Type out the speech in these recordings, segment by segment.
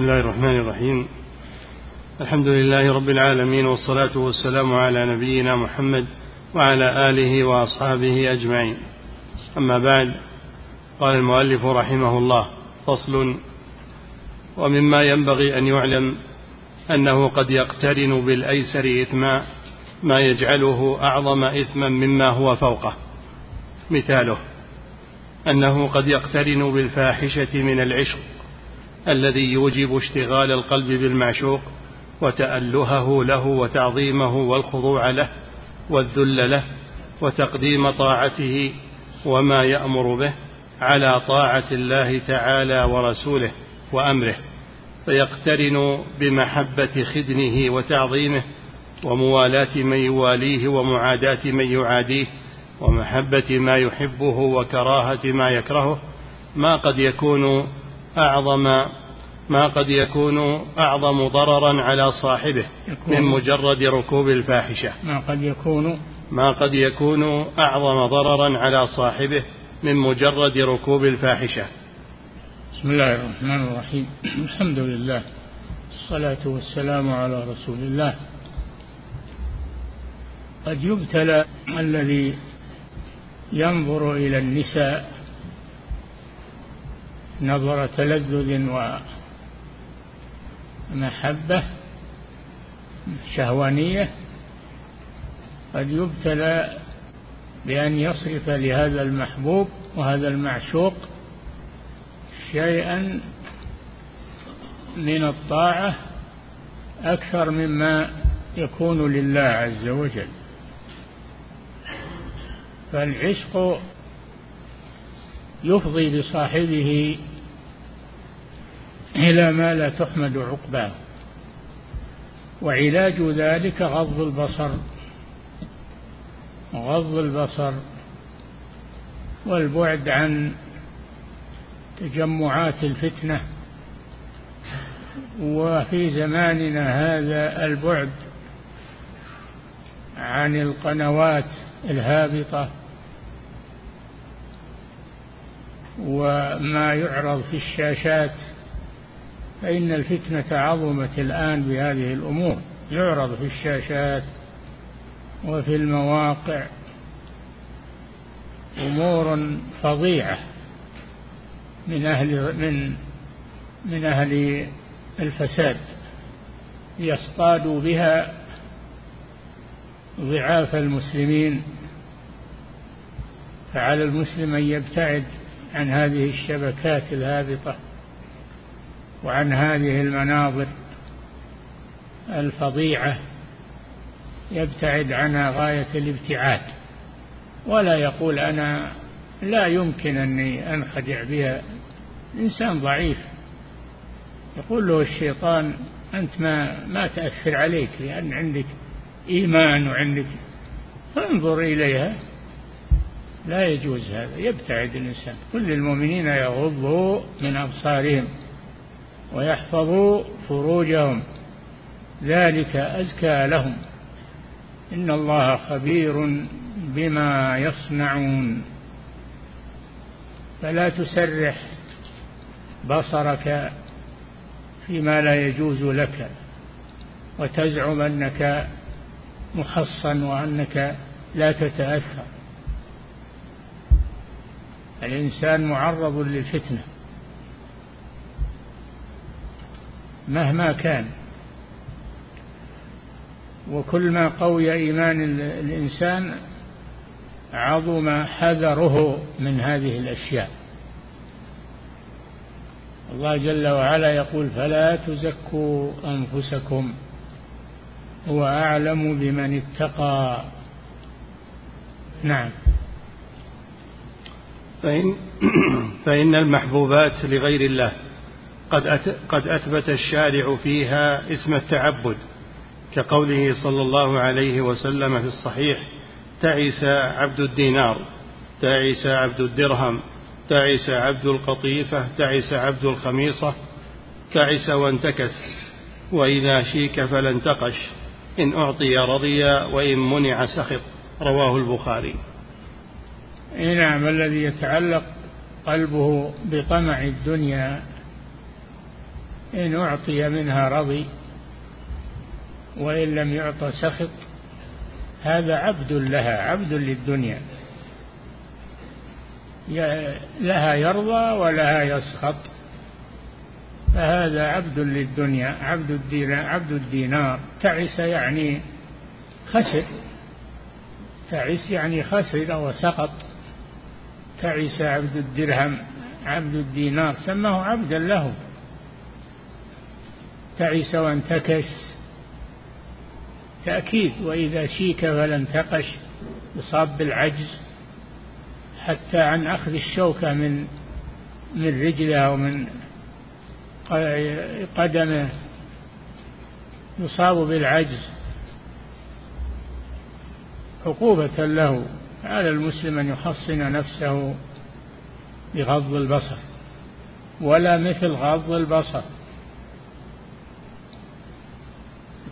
بسم الله الرحمن الرحيم الحمد لله رب العالمين والصلاة والسلام على نبينا محمد وعلى آله وأصحابه أجمعين أما بعد قال المؤلف رحمه الله فصل ومما ينبغي أن يعلم أنه قد يقترن بالأيسر إثما ما يجعله أعظم إثما مما هو فوقه مثاله أنه قد يقترن بالفاحشة من العشق الذي يوجب اشتغال القلب بالمعشوق وتألهه له وتعظيمه والخضوع له والذل له وتقديم طاعته وما يأمر به على طاعة الله تعالى ورسوله وأمره. فيقترن بمحبة خدمه وتعظيمه وموالاة من يواليه ومعاداة من يعاديه ومحبة ما يحبه وكراهة ما يكرهه. ما قد يكون أعظم ما قد يكون أعظم ضررا على صاحبه من مجرد ركوب الفاحشة. ما قد يكون ما قد يكون أعظم ضررا على صاحبه من مجرد ركوب الفاحشة. بسم الله الرحمن الرحيم. الحمد لله. الصلاة والسلام على رسول الله. قد يبتلى الذي ينظر إلى النساء نظر تلذذ ومحبة شهوانية قد يبتلى بأن يصرف لهذا المحبوب وهذا المعشوق شيئا من الطاعة أكثر مما يكون لله عز وجل. فالعشق يفضي بصاحبه إلى ما لا تحمد عقباه. وعلاج ذلك غض البصر. غض البصر. والبعد عن تجمعات الفتنة. وفي زماننا هذا البعد عن القنوات الهابطة. وما يعرض في الشاشات. فإن الفتنة عظمت الآن بهذه الأمور. يعرض في الشاشات وفي المواقع أمور فظيعة من أهل من من أهل الفساد. يصطادوا بها ضعاف المسلمين. فعلى المسلم أن يبتعد عن هذه الشبكات الهابطة. وعن هذه المناظر الفظيعة يبتعد عنها غاية الابتعاد ولا يقول أنا لا يمكن أني أنخدع بها. إنسان ضعيف. يقول له الشيطان أنت ما ما تأثر عليك لأن عندك إيمان وعندك فانظر إليها. لا يجوز هذا يبتعد الإنسان. كل المؤمنين يغضوا من أبصارهم. ويحفظوا فروجهم. ذلك أزكى لهم. إن الله خبير بما يصنعون. فلا تسرح بصرك فيما لا يجوز لك وتزعم انك محصن وأنك لا تتأثر. الإنسان معرض للفتنة. مهما كان. وكل ما قوي إيمان الإنسان عظم حذره من هذه الأشياء. الله جل وعلا يقول فلا تزكوا أنفسكم هو أعلم بمن اتقى. نعم. فإن, فإن المحبوبات لغير الله. قد قد أثبت الشارع فيها اسم التعبد كقوله صلى الله عليه وسلم في الصحيح تعس عبد الدينار تعس عبد الدرهم تعس عبد القطيفة تعس عبد الخميصة تعس وانتكس وإذا شيك فلا انتقش إن أعطي رضي وإن منع سخط. رواه البخاري. نعم الذي يتعلق قلبه بطمع الدنيا إن أعطي منها رضي وإن لم يعط سخط هذا عبد لها عبد للدنيا. لها يرضى ولها يسخط فهذا عبد للدنيا عبد الدينار عبد الدينار. تعس يعني خسر تعس يعني خسر وسقط تعس عبد الدرهم عبد الدينار سماه عبدا له. تعس وانتكس. تأكيد وإذا شيك فلا انتقش يصاب بالعجز حتى عن أخذ الشوكة من من رجله أو من قدمه يصاب بالعجز. عقوبة له على المسلم أن يحصن نفسه بغض البصر. ولا مثل غض البصر.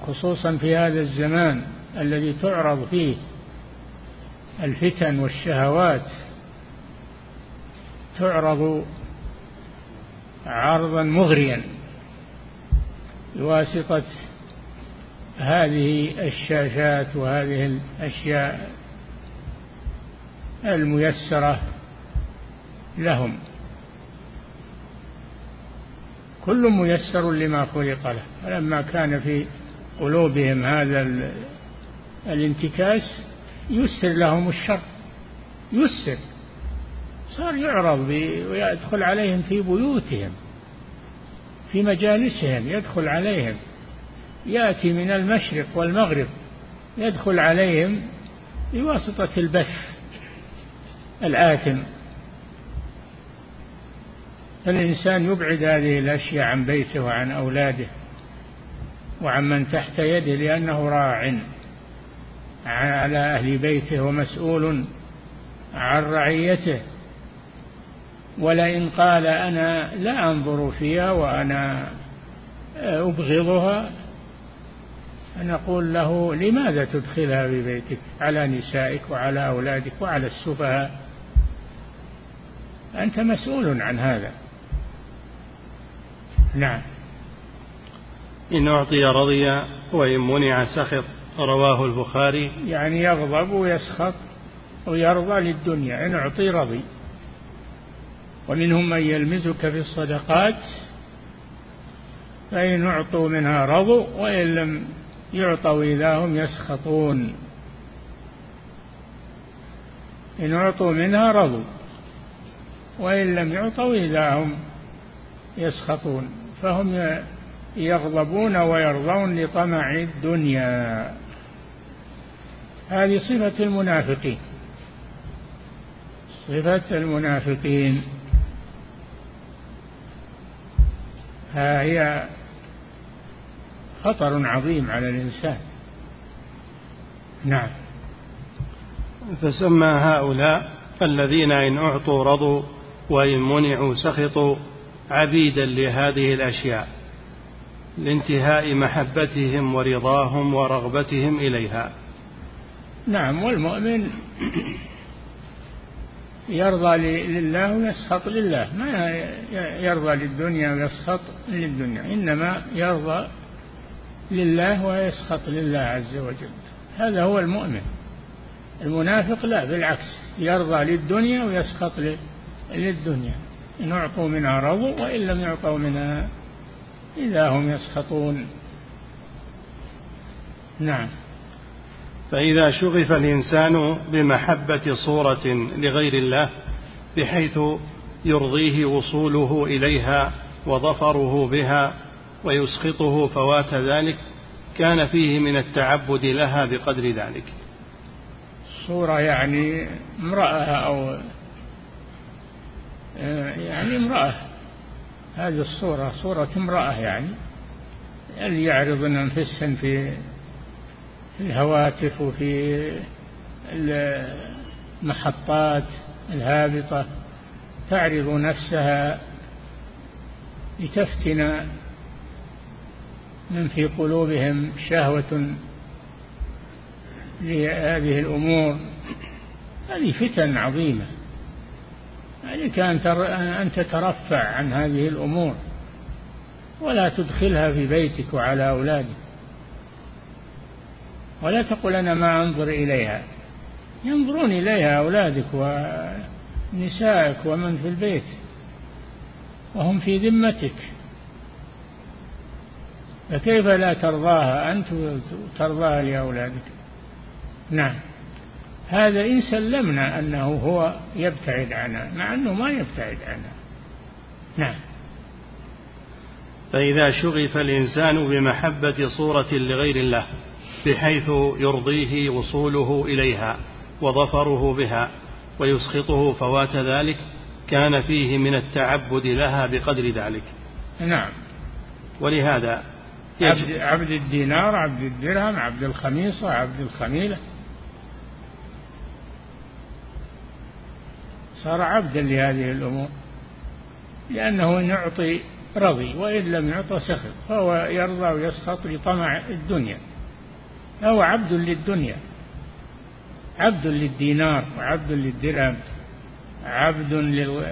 خصوصا في هذا الزمان الذي تعرض فيه الفتن والشهوات تعرض عرضا مغريا بواسطة هذه الشاشات وهذه الأشياء الميسرة لهم. كل ميسر لما خلق له فلما كان في قلوبهم هذا الانتكاس يسر لهم الشر يسر. صار يعرض ويدخل عليهم في بيوتهم في مجالسهم يدخل عليهم. يأتي من المشرق والمغرب يدخل عليهم بواسطة البث الآثم. فالإنسان يبعد هذه الأشياء عن بيته وعن أولاده. وعن من تحت يده لأنه راع. على أهل بيته ومسؤول عن رعيته. ولئن قال أنا لا أنظر فيها وأنا أبغضها نقول له لماذا تدخلها ببيتك على نسائك وعلى أولادك وعلى السفهاء. أنت مسؤول عن هذا. نعم. إن أعطي رضي وإن منع سخط رواه البخاري. يعني يغضب ويسخط ويرضى للدنيا إن أعطي رضي. ومنهم من يلمزك في الصدقات فإن أعطوا منها رضوا وإن لم يعطوا إذا هم يسخطون. إن أعطوا منها رضوا وإن لم يعطوا إذا هم يسخطون فهم يغضبون ويرضون لطمع الدنيا. هذه صفة المنافقين. صفة المنافقين. ها هي خطر عظيم على الإنسان. نعم. فسمى هؤلاء الذين إن أعطوا رضوا وإن منعوا سخطوا عبيدا لهذه الأشياء. لانتهاء محبتهم ورضاهم ورغبتهم إليها. نعم والمؤمن يرضى لله ويسخط لله. ما يرضى للدنيا ويسخط للدنيا إنما يرضى لله ويسخط لله عز وجل. هذا هو المؤمن. المنافق لا بالعكس يرضى للدنيا ويسخط للدنيا. إن أعطوا منها رضوا وإن لم يعطوا منها إذا هم يسخطون. نعم. فإذا شغف الإنسان بمحبة صورة لغير الله بحيث يرضيه وصوله إليها وظفره بها ويسقطه فوات ذلك كان فيه من التعبد لها بقدر ذلك. صورة يعني امرأة أو يعني امرأة. هذه الصورة صورة امرأة يعني اللي يعرضن أنفسهن في الهواتف وفي المحطات الهابطة تعرض نفسها لتفتن من في قلوبهم شهوة لهذه الأمور. هذه فتن عظيمة. عليك أن أن تترفع عن هذه الأمور ولا تدخلها في بيتك وعلى أولادك. ولا تقل أنا ما أنظر إليها. ينظرون إليها أولادك ونسائك ومن في البيت وهم في ذمتك. فكيف لا ترضاها أنت وترضاها لأولادك؟ نعم. هذا إن سلمنا أنه هو يبتعد عنها مع أنه ما يبتعد عنها نعم. فإذا شغف الإنسان بمحبة صورة لغير الله بحيث يرضيه وصوله إليها وظفره بها ويسخطه فوات ذلك كان فيه من التعبد لها بقدر ذلك. نعم. ولهذا عبد, عبد الدينار عبد الدرهم عبد الخميصة عبد الخميلة صار عبدا لهذه الأمور لأنه إن يعطي رضي وإن لم يعطى سخط فهو يرضى ويسخط لطمع الدنيا. فهو عبد للدنيا عبد للدينار وعبد للدرهم عبد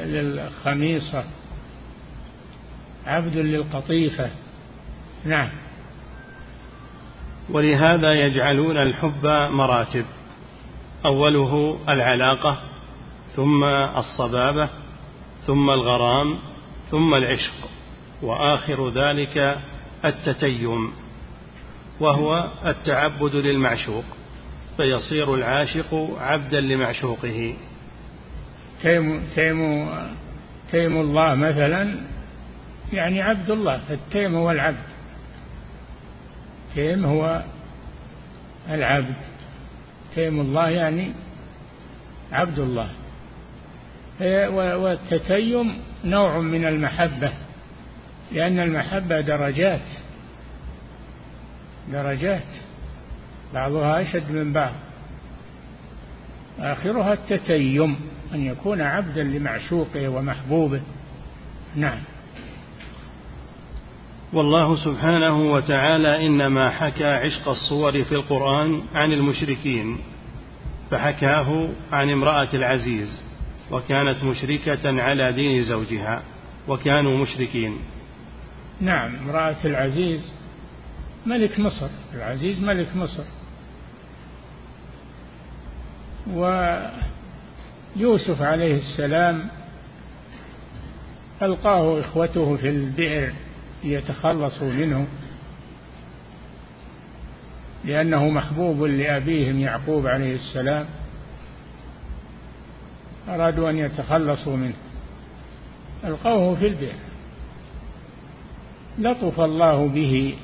للخميصة عبد للقطيفة. نعم. ولهذا يجعلون الحب مراتب أوله العلاقة ثم الصبابة ثم الغرام ثم العشق وآخر ذلك التتيم وهو التعبد للمعشوق فيصير العاشق عبدا لمعشوقه. تيم تيم تيم الله مثلا يعني عبد الله التيم هو العبد. تيم هو العبد. تيم الله يعني عبد الله. والتتيم نوع من المحبة لأن المحبة درجات درجات بعضها أشد من بعض. آخرها التتيم أن يكون عبدا لمعشوقه ومحبوبه. نعم. والله سبحانه وتعالى إنما حكى عشق الصور في القرآن عن المشركين فحكاه عن امرأة العزيز. وكانت مشركة على دين زوجها وكانوا مشركين. نعم امرأة العزيز ملك مصر العزيز ملك مصر. ويوسف عليه السلام ألقاه إخوته في البئر ليتخلصوا منه لأنه محبوب لأبيهم يعقوب عليه السلام. أرادوا أن يتخلصوا منه. ألقوه في البئر. لطف الله به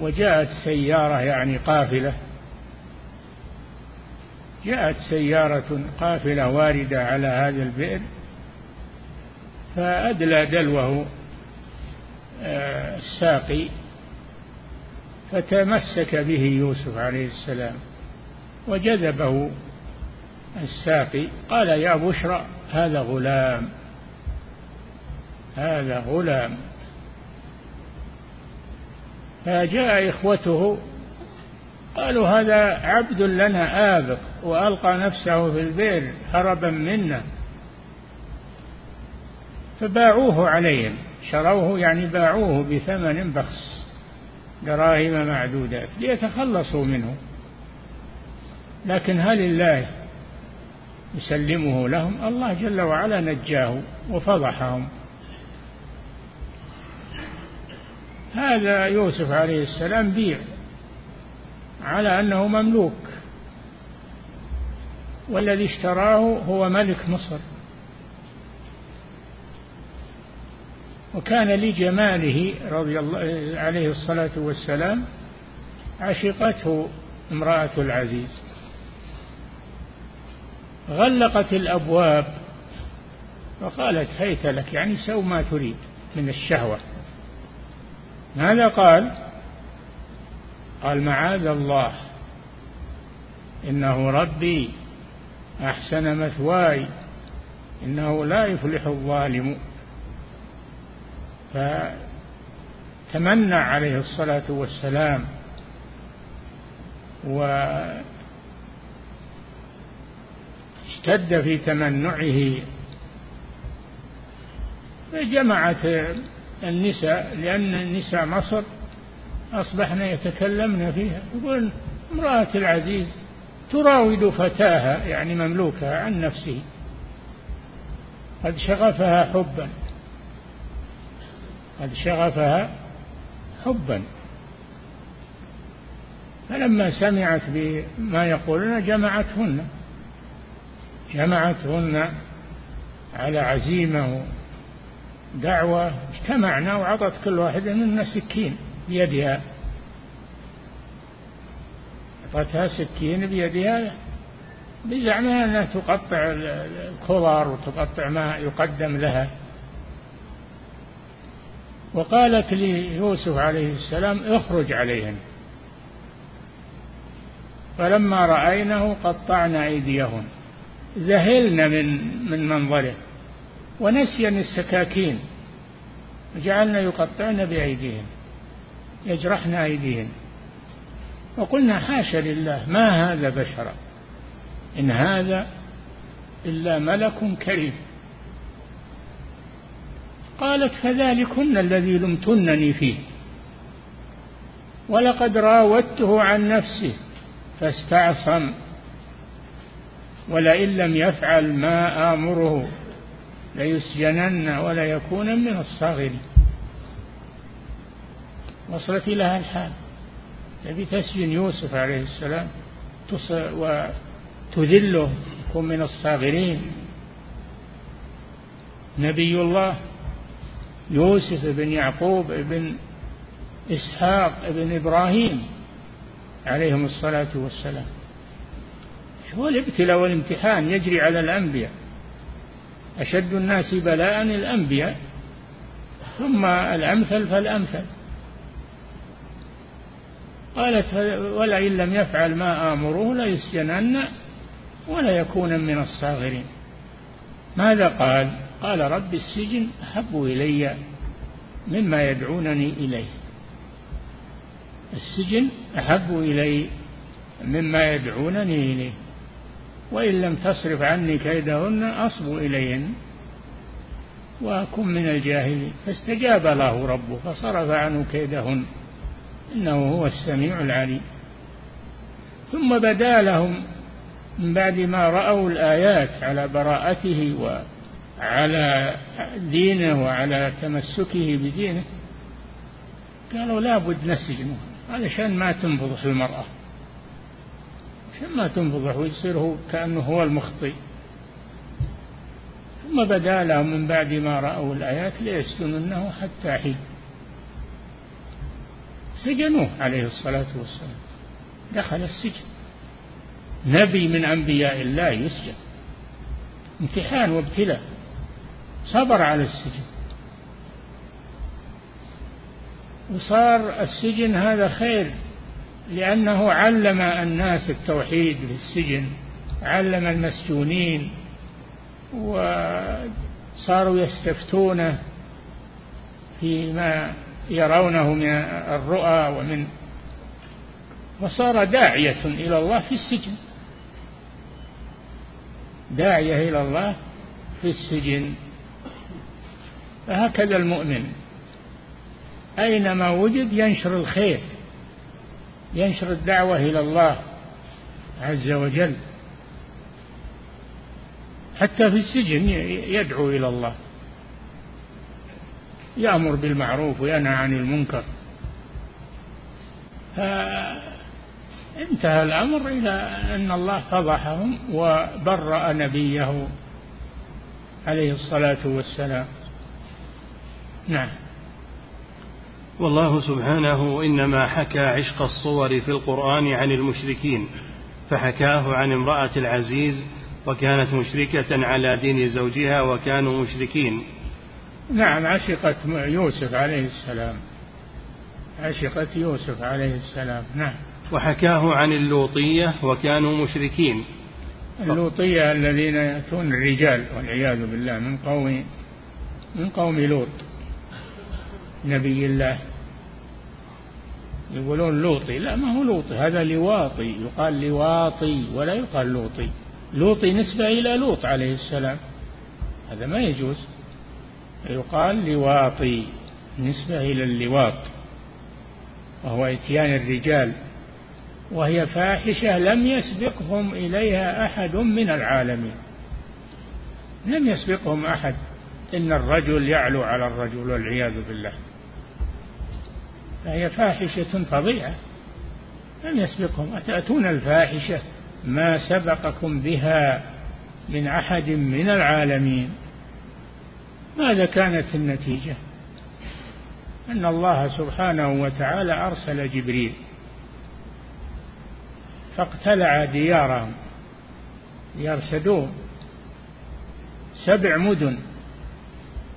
وجاءت سيارة يعني قافلة. جاءت سيارة قافلة واردة على هذا البئر فأدلى دلوه آه، الساقي فتمسك به يوسف عليه السلام وجذبه الساقي قال يا بشرى هذا غلام هذا غلام. فجاء إخوته قالوا هذا عبد لنا آبق وألقى نفسه في البئر هربا منا. فباعوه عليهم شروه يعني باعوه بثمن بخس دراهم معدودات ليتخلصوا منه. لكن هل الله يسلمه لهم الله جل وعلا نجاه وفضحهم. هذا يوسف عليه السلام بيع على أنه مملوك والذي اشتراه هو ملك مصر. وكان لجماله رضي الله عليه الصلاة والسلام عشقته امرأة العزيز. غلقت الأبواب وقالت هيت لك يعني سو ما تريد من الشهوة. ماذا قال؟ قال معاذ الله إنه ربي أحسن مثواي إنه لا يفلح الظالم. فتمنى عليه الصلاة والسلام واشتد في تمنعه. فجمعت النساء لأن نساء مصر أصبحن يتكلمن فيها. يقول امرأة العزيز تراود فتاها يعني مملوكها عن نفسه. قد شغفها حبا. قد شغفها حبا. فلما سمعت بما يقولون جمعتهن. جمعتهن على عزيمة دعوة اجتمعنا وعطت كل واحدة منا سكين بيدها. أعطتها سكين بيدها بزعمها أنها تقطع الخضر وتقطع ما يقدم لها. وقالت ليوسف عليه السلام اخرج عليهن. فلما رأينه قطعنا أيديهن. ذهلن من من منظره ونسين السكاكين. وجعلنا يقطعن بأيديهن يجرحن أيديهن وقلنا حاشا لله ما هذا بشرا؟ إن هذا إلا ملك كريم. قالت فذلكن الذي لمتنني فيه. ولقد راودته عن نفسه فاستعصم. ولئن لم يفعل ما آمره ليسجنن ولا يكون من الصاغرين. وصلت لها الحال. تبي تسجن يوسف عليه السلام وتذله يكون من الصاغرين. نبي الله يوسف بن يعقوب بن إسحاق بن إبراهيم عليهم الصلاة والسلام. هو الابتلاء والامتحان يجري على الأنبياء. أشد الناس بلاء الأنبياء ثم الأمثل فالأمثل. قالت ولئن لم يفعل ما آمره ليسجنن ولا يكون من الصاغرين. ماذا قال؟ قال رب السجن أحب إلي مما يدعونني إليه. السجن أحب إلي مما يدعونني إليه. وإن لم تصرف عني كيدهن أصب إليهن وأكن من الجاهلين. فاستجاب له ربه فصرف عنه كيدهن إنه هو السميع العليم. ثم بدا لهم من بعد ما رأوا الآيات على براءته وعلى دينه وعلى تمسكه بدينه قالوا لابد نسجنه علشان ما تنفضح المرأة. ما تنفضح ويصير هو كأنه هو المخطئ. ثم بدا لهم من بعد ما رأوا الآيات ليسجننه حتى حين سجنوه عليه الصلاة والسلام. دخل السجن. نبي من أنبياء الله يسجن. امتحان وابتلاء. صبر على السجن. وصار السجن هذا خير لأنه علم الناس التوحيد في السجن علم المسجونين وصاروا يستفتونه فيما يرونه من الرؤى ومن وصار داعية إلى الله في السجن. داعية إلى الله في السجن. فهكذا المؤمن أينما وجد ينشر الخير. ينشر الدعوة إلى الله عز وجل. حتى في السجن يدعو إلى الله. يأمر بالمعروف وينهى عن المنكر. فانتهى الأمر إلى أن الله فضحهم وبرأ نبيه عليه الصلاة والسلام. نعم. والله سبحانه إنما حكى عشق الصور في القرآن عن المشركين فحكاه عن امرأة العزيز وكانت مشركة على دين زوجها وكانوا مشركين. نعم عشقت يوسف عليه السلام. عشقت يوسف عليه السلام نعم. وحكاه عن اللوطية وكانوا مشركين. اللوطية الذين يأتون الرجال والعياذ بالله من قوم من قوم لوط نبي الله. يقولون لوطي. لا ما هو لوطي. هذا لواطي. يقال لواطي ولا يقال لوطي. لوطي نسبة إلى لوط عليه السلام. هذا ما يجوز. يقال لواطي نسبة إلى اللواط. وهو إتيان الرجال. وهي فاحشة لم يسبقهم إليها أحد من العالمين. لم يسبقهم أحد. إن الرجل يعلو على الرجل والعياذ بالله. فهي فاحشة فظيعة. لم يسبقهم. أتأتون الفاحشة ما سبقكم بها من أحد من العالمين؟ ماذا كانت النتيجة؟ أن الله سبحانه وتعالى أرسل جبريل فاقتلع ديارهم. ديار سدوم سبع مدن.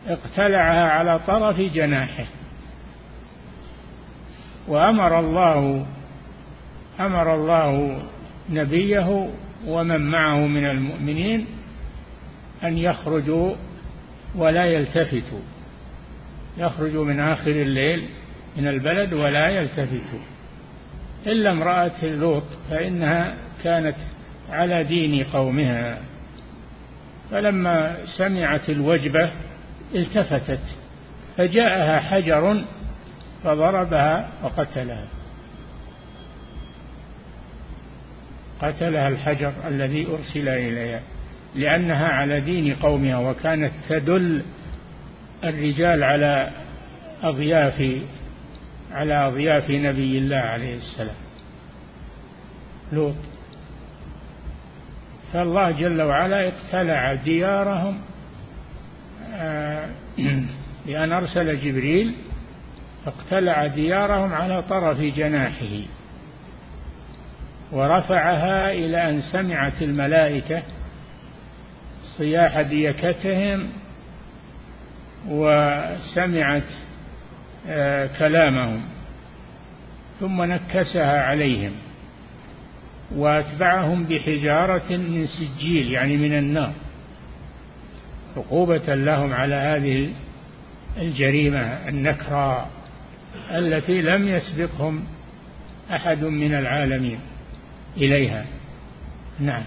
اقتلعها على طرف جناحه. وأمر الله أمر الله نبيه ومن معه من المؤمنين أن يخرجوا ولا يلتفتوا. يخرجوا من آخر الليل من البلد ولا يلتفتوا. إلا امرأة لوط فإنها كانت على دين قومها. فلما سمعت الوجبة التفتت فجاءها حجر فضربها وقتلها. قتلها الحجر الذي أرسل إليها لأنها على دين قومها وكانت تدل الرجال على أضياف على أضياف نبي الله عليه السلام. لوط فالله جل وعلا اقتلع ديارهم بأن أرسل جبريل فاقتلع ديارهم على طرف جناحه ورفعها إلى أن سمعت الملائكة صياح ديكتهم وسمعت آه، كلامهم ثم نكسها عليهم وأتبعهم بحجارة من سجيل يعني من النار عقوبة لهم على هذه الجريمة النكرى التي لم يسبقهم أحد من العالمين إليها. نعم.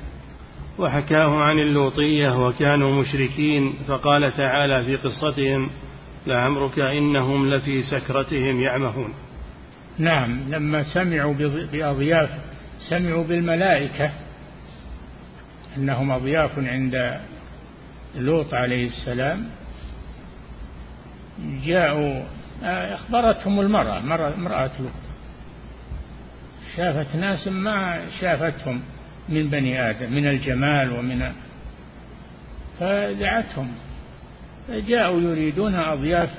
وحكاه عن اللوطية وكانوا مشركين فقال تعالى في قصتهم لعمرك إنهم لفي سكرتهم يعمهون. نعم. لما سمعوا بأضياف سمعوا بالملائكة أنهم أضياف عند لوط عليه السلام جاءوا أخبرتهم المرأة امرأة لوط. شافت ناس ما شافتهم من بني آدم من الجمال ومن فدعتهم. فجاءوا يريدون أضياف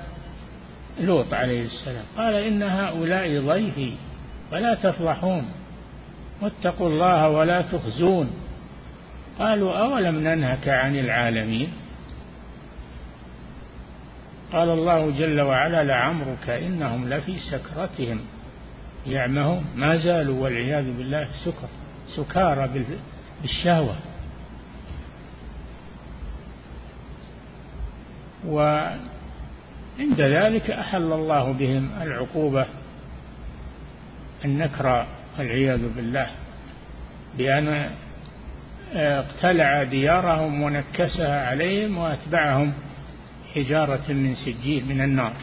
لوط عليه السلام. قال إن هؤلاء ضيفي فلا تفضحون واتقوا الله ولا تخزون. قالوا أولم ننهك عن العالمين؟ قال الله جل وعلا لعمرك إنهم لفي سكرتهم. يعمهون ما زالوا والعياذ بالله سكر سكارى بالشهوة. وعند ذلك أحل الله بهم العقوبة النكرى والعياذ بالله بأن اقتلع ديارهم ونكسها عليهم وأتبعهم. حجارة من سجيل من النار.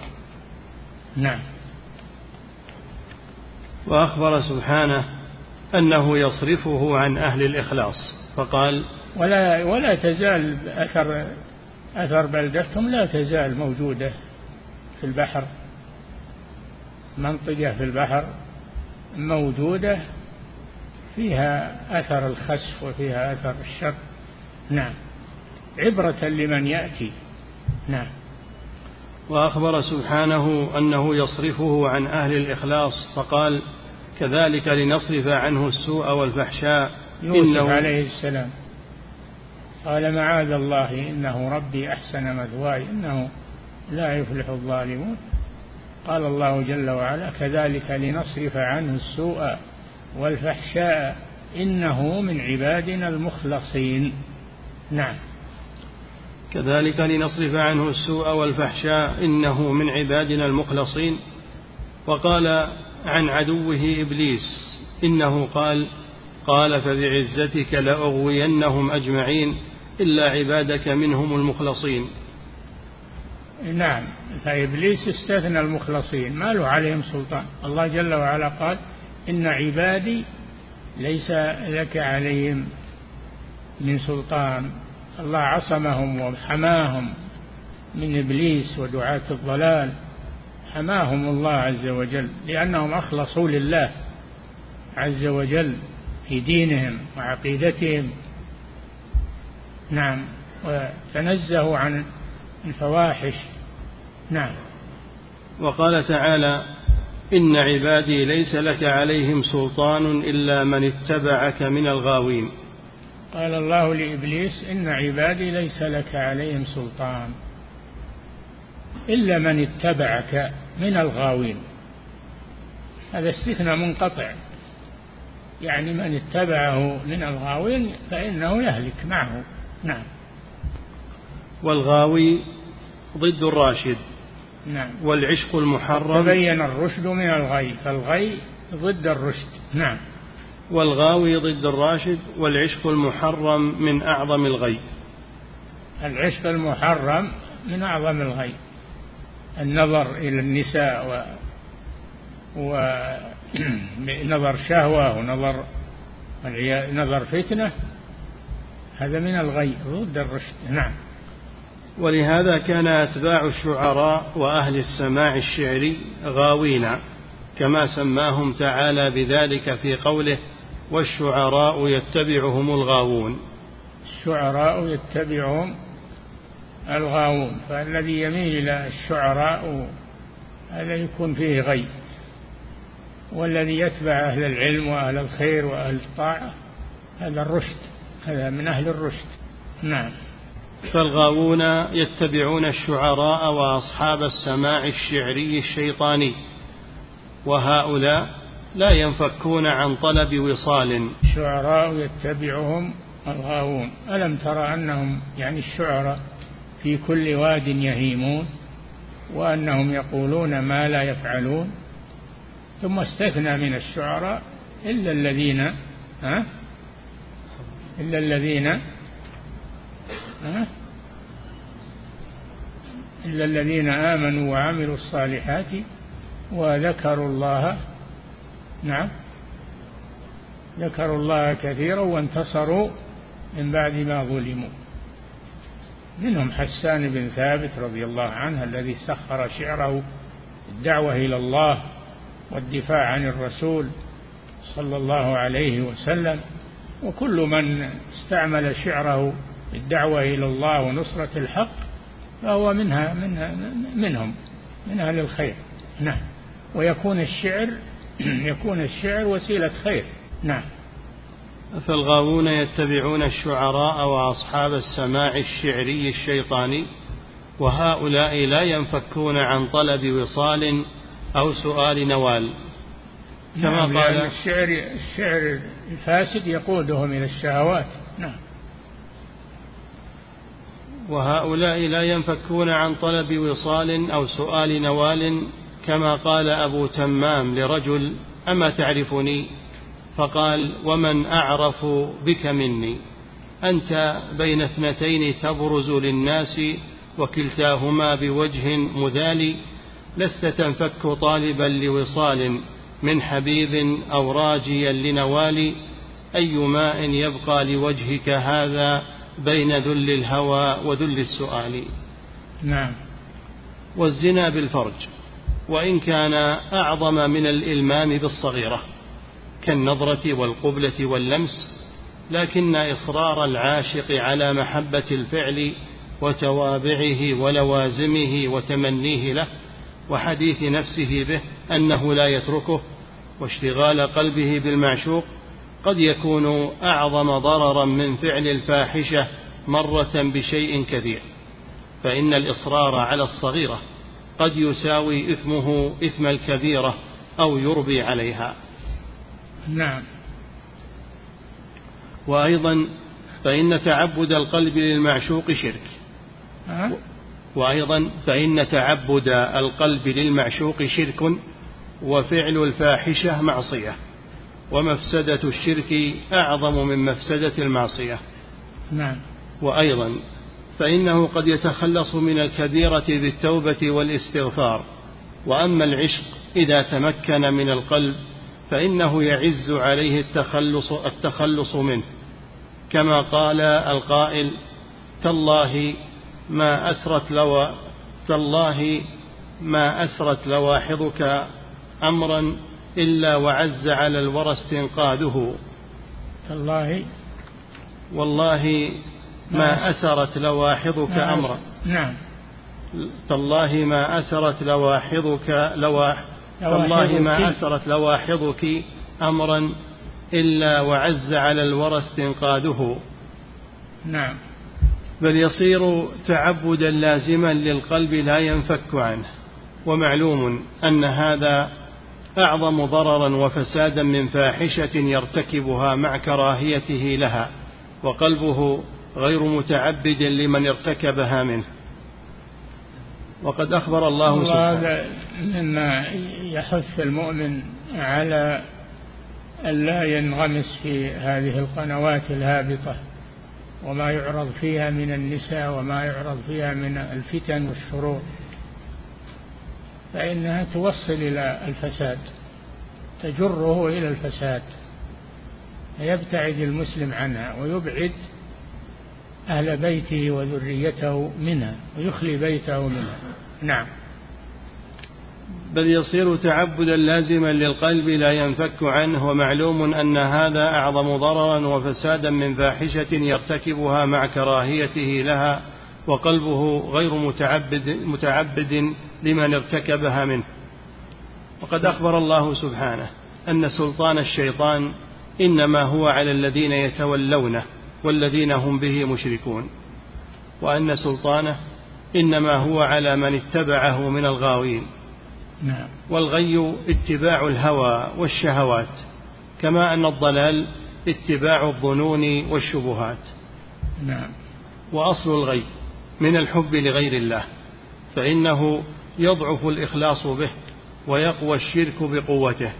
نعم. وأخبر سبحانه أنه يصرفه عن أهل الإخلاص فقال ولا ولا تزال أثر أثر بلدتهم لا تزال موجودة في البحر منطقة في البحر موجودة فيها أثر الخسف وفيها أثر الشر. نعم. عبرة لمن يأتي. نعم. وأخبر سبحانه أنه يصرفه عن أهل الإخلاص فقال كذلك لنصرف عنه السوء والفحشاء. يوسف إنه عليه السلام قال معاذ الله إنه ربي أحسن مثواي إنه لا يفلح الظالمون. قال الله جل وعلا كذلك لنصرف عنه السوء والفحشاء إنه من عبادنا المخلصين. نعم. كذلك لنصرف عنه السوء والفحشاء إنه من عبادنا المخلصين. وقال عن عدوه إبليس إنه قال قال فبعزتك لأغوينهم أجمعين إلا عبادك منهم المخلصين. نعم فإبليس استثنى المخلصين ما له عليهم سلطان. الله جل وعلا قال إن عبادي ليس لك عليهم من سلطان. الله عصمهم وحماهم من إبليس ودعاة الضلال. حماهم الله عز وجل لأنهم أخلصوا لله عز وجل في دينهم وعقيدتهم. نعم وتنزهوا عن الفواحش. نعم. وقال تعالى إن عبادي ليس لك عليهم سلطان إلا من اتبعك من الغاوين. قال الله لإبليس إن عبادي ليس لك عليهم سلطان إلا من اتبعك من الغاوين. هذا استثناء منقطع. يعني من اتبعه من الغاوين فإنه يهلك معه. نعم. والغاوي ضد الراشد. نعم. والعشق المحرم. تبين الرشد من الغي فالغي ضد الرشد. نعم. والغاوي ضد الراشد والعشق المحرم من أعظم الغي. العشق المحرم من أعظم الغي. النظر إلى النساء و ونظر شهوة ونظر نظر فتنة هذا من الغي ضد الرشد. نعم. ولهذا كان أتباع الشعراء وأهل السماع الشعري غاوين كما سماهم تعالى بذلك في قوله والشعراء يتبعهم الغاوون. الشعراء يتبعهم الغاوون فالذي يميل إلى الشعراء هذا يكون فيه غي. والذي يتبع أهل العلم وأهل الخير وأهل الطاعة هذا الرشد هذا من أهل الرشد. نعم. فالغاوون يتبعون الشعراء وأصحاب السماع الشعري الشيطاني وهؤلاء لا ينفكون عن طلب وصال. الشعراء يتبعهم الغاوون. ألم ترى أنهم يعني الشعراء في كل واد يهيمون وأنهم يقولون ما لا يفعلون؟ ثم استثنى من الشعراء إلا الذين ها؟ إلا الذين ها؟ إلا الذين آمنوا وعملوا الصالحات وذكروا الله نعم. ذكروا الله كثيرا وانتصروا من بعد ما ظلموا. منهم حسان بن ثابت رضي الله عنه الذي سخر شعره الدعوة إلى الله والدفاع عن الرسول صلى الله عليه وسلم. وكل من استعمل شعره الدعوة إلى الله ونصرة الحق فهو منها منها منهم من أهل الخير. نعم. ويكون الشعر يكون الشعر وسيلة خير. نعم. فالغاوون يتبعون الشعراء وأصحاب السماع الشعري الشيطاني وهؤلاء لا ينفكون عن طلب وصال أو سؤال نوال. كما نعم قال الشعر الشعر الفاسد يقودهم إلى الشهوات. نعم. وهؤلاء لا ينفكون عن طلب وصال أو سؤال نوال كما قال أبو تمام لرجل أما تعرفني؟ فقال ومن أعرف بك مني. أنت بين اثنتين تبرز للناس وكلتاهما بوجه مذال لست تنفك طالبا لوصال من حبيب أو راجيا لنوال أي ماء يبقى لوجهك هذا بين ذل الهوى وذل السؤال؟ نعم. والزنا بالفرج. وإن كان أعظم من الإلمام بالصغيرة كالنظرة والقبلة واللمس لكن إصرار العاشق على محبة الفعل وتوابعه ولوازمه وتمنيه له وحديث نفسه به أنه لا يتركه واشتغال قلبه بالمعشوق قد يكون أعظم ضررا من فعل الفاحشة مرة بشيء كثير فإن الإصرار على الصغيرة قد يساوي إثمه إثم الكبيرة أو يربي عليها. نعم. وأيضا فإن تعبد القلب للمعشوق شرك. أه؟ وأيضا فإن تعبد القلب للمعشوق شرك وفعل الفاحشة معصية. ومفسدة الشرك أعظم من مفسدة المعصية. نعم. وأيضا فإنه قد يتخلص من الكبيرة بالتوبة والاستغفار. وأما العشق إذا تمكن من القلب فإنه يعز عليه التخلص التخلص منه. كما قال القائل تالله ما أسرت لو تالله ما أسرت لواحظك أمرا إلا وعز على الورى استنقاذه. تالله والله ما أسرت لواحظك أمرا. نعم. تالله ما أسرت لواحظك لواح تالله ما أسرت لواحظك أمرا إلا وعز على الورى استنقاذه نعم. بل يصير تعبدا لازما للقلب لا ينفك عنه. ومعلوم أن هذا أعظم ضررا وفسادا من فاحشة يرتكبها مع كراهيته لها وقلبه غير متعبد لمن ارتكبها منه. وقد أخبر الله سبحانه. هذا مما يحث المؤمن على أن لا ينغمس في هذه القنوات الهابطة وما يعرض فيها من النساء وما يعرض فيها من الفتن والشرور فإنها توصل إلى الفساد تجره إلى الفساد فيبتعد المسلم عنها ويبعد أهل بيته وذريته منها ويخلي بيته منها نعم. بل يصير تعبدا لازما للقلب لا ينفك عنه ومعلوم أن هذا أعظم ضررا وفسادا من فاحشة يرتكبها مع كراهيته لها وقلبه غير متعبد, متعبد لمن ارتكبها منه. وقد أخبر الله سبحانه أن سلطان الشيطان إنما هو على الذين يتولونه. والذين هم به مشركون وأن سلطانه إنما هو على من اتبعه من الغاوين نعم. والغي اتباع الهوى والشهوات كما أن الضلال اتباع الظنون والشبهات نعم. وأصل الغي من الحب لغير الله فإنه يضعف الإخلاص به ويقوى الشرك بقوته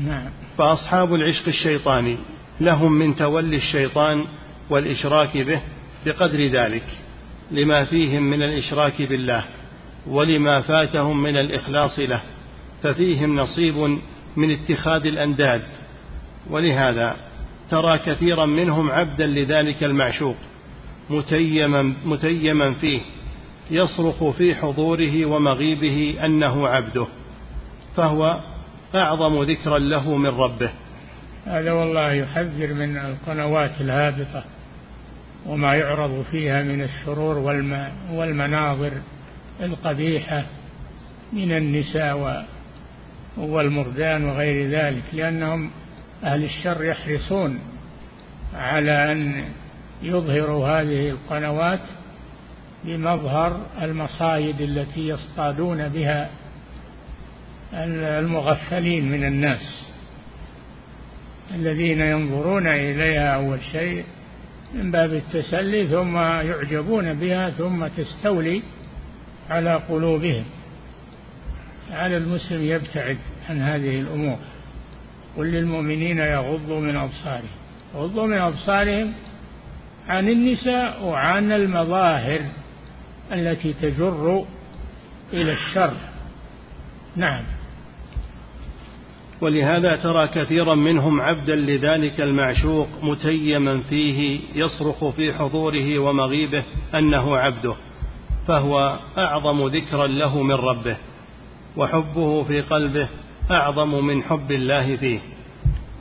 نعم. فأصحاب العشق الشيطاني لهم من تولي الشيطان والإشراك به بقدر ذلك لما فيهم من الإشراك بالله ولما فاتهم من الإخلاص له ففيهم نصيب من اتخاذ الأنداد. ولهذا ترى كثيرا منهم عبدا لذلك المعشوق متيما متيما فيه يصرخ في حضوره ومغيبه أنه عبده فهو أعظم ذكرا له من ربه. هذا والله يحذر من القنوات الهابطة وما يعرض فيها من الشرور والمناظر القبيحة من النساء والمردان وغير ذلك لأنهم أهل الشر يحرصون على أن يظهروا هذه القنوات بمظهر المصايد التي يصطادون بها المغفلين من الناس. الذين ينظرون إليها أول شيء من باب التسلي ثم يعجبون بها ثم تستولي على قلوبهم. على المسلم يبتعد عن هذه الأمور؟ قل للمؤمنين يغضوا من أبصارهم. يغضوا من أبصارهم عن النساء وعن المظاهر التي تجر إلى الشر. نعم. ولهذا ترى كثيرا منهم عبدا لذلك المعشوق متيما فيه يصرخ في حضوره ومغيبه أنه عبده فهو أعظم ذكرا له من ربه وحبه في قلبه أعظم من حب الله فيه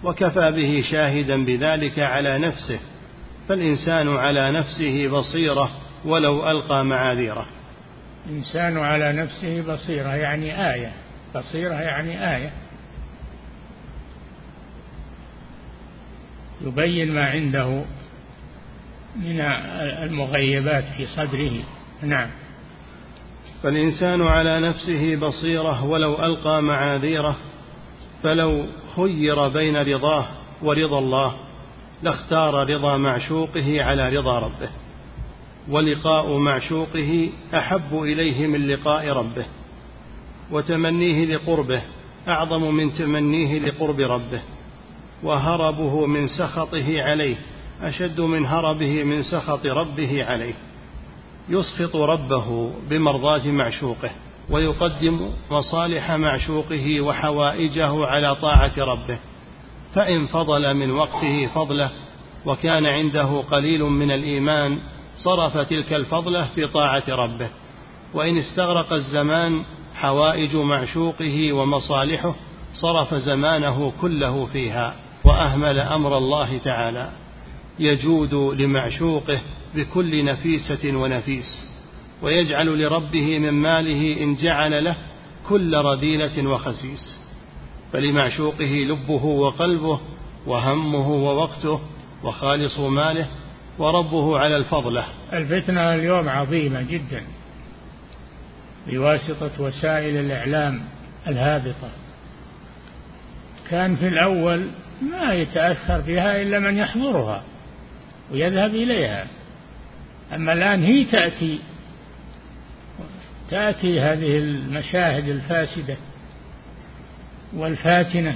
وكفى به شاهدا بذلك على نفسه فالإنسان على نفسه بصيرة ولو ألقى معاذيره. الانسان على نفسه بصيرة يعني آية بصيرة يعني آية. يبين ما عنده من المغيبات في صدره. نعم. فالإنسان على نفسه بصيرة ولو ألقى معاذيره فلو خير بين رضاه ورضا الله لاختار رضا معشوقه على رضا ربه. ولقاء معشوقه أحب إليه من لقاء ربه. وتمنيه لقربه أعظم من تمنيه لقرب ربه. وهربه من سخطه عليه أشد من هربه من سخط ربه عليه. يسخط ربه بمرضاة معشوقه ويقدم مصالح معشوقه وحوائجه على طاعة ربه. فإن فضل من وقته فضله وكان عنده قليل من الإيمان صرف تلك الفضلة في طاعة ربه. وإن استغرق الزمان حوائج معشوقه ومصالحه صرف زمانه كله فيها. وأهمل أمر الله تعالى يجود لمعشوقه بكل نفيسة ونفيس ويجعل لربه من ماله إن جعل له كل رذيلة وخسيس. فلمعشوقه لبه وقلبه وهمه ووقته وخالص ماله وربه على الفضلة. الفتنة اليوم عظيمة جدا بواسطة وسائل الإعلام الهابطة. كان في الأول ما يتأثر بها إلا من يحضرها ويذهب إليها. أما الآن هي تأتي تأتي هذه المشاهد الفاسدة والفاتنة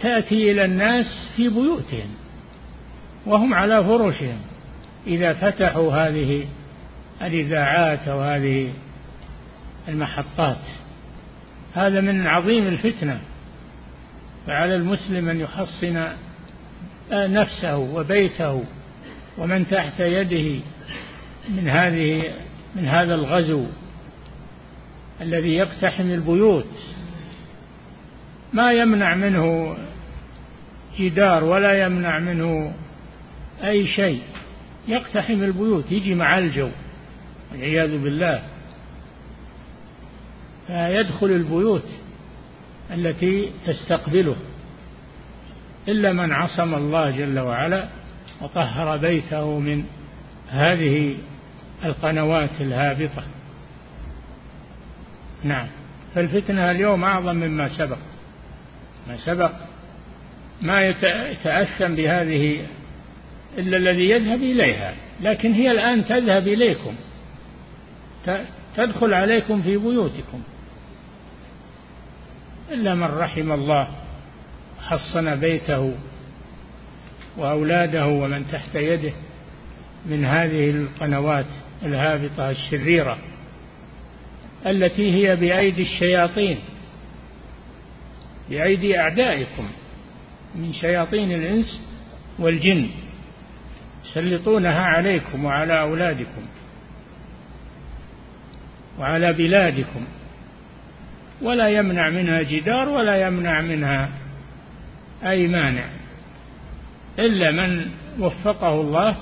تأتي إلى الناس في بيوتهم وهم على فرشهم. إذا فتحوا هذه الإذاعات أو هذه المحطات هذا من عظيم الفتنة. فعلى المسلم أن يحصن نفسه وبيته ومن تحت يده من هذه من هذا الغزو الذي يقتحم البيوت. ما يمنع منه جدار ولا يمنع منه أي شيء. يقتحم البيوت يجي مع الجو والعياذ بالله. فيدخل البيوت. التي تستقبله. إلا من عصم الله جل وعلا وطهر بيته من هذه القنوات الهابطة. نعم. فالفتنة اليوم أعظم مما سبق. ما سبق ما يتأثم بهذه إلا الذي يذهب إليها. لكن هي الآن تذهب إليكم. تدخل عليكم في بيوتكم. إلا من رحم الله حصن بيته وأولاده ومن تحت يده من هذه القنوات الهابطة الشريرة التي هي بأيدي الشياطين بأيدي أعدائكم من شياطين الإنس والجن يسلطونها عليكم وعلى أولادكم وعلى بلادكم. ولا يمنع منها جدار ولا يمنع منها أي مانع. إلا من وفقه الله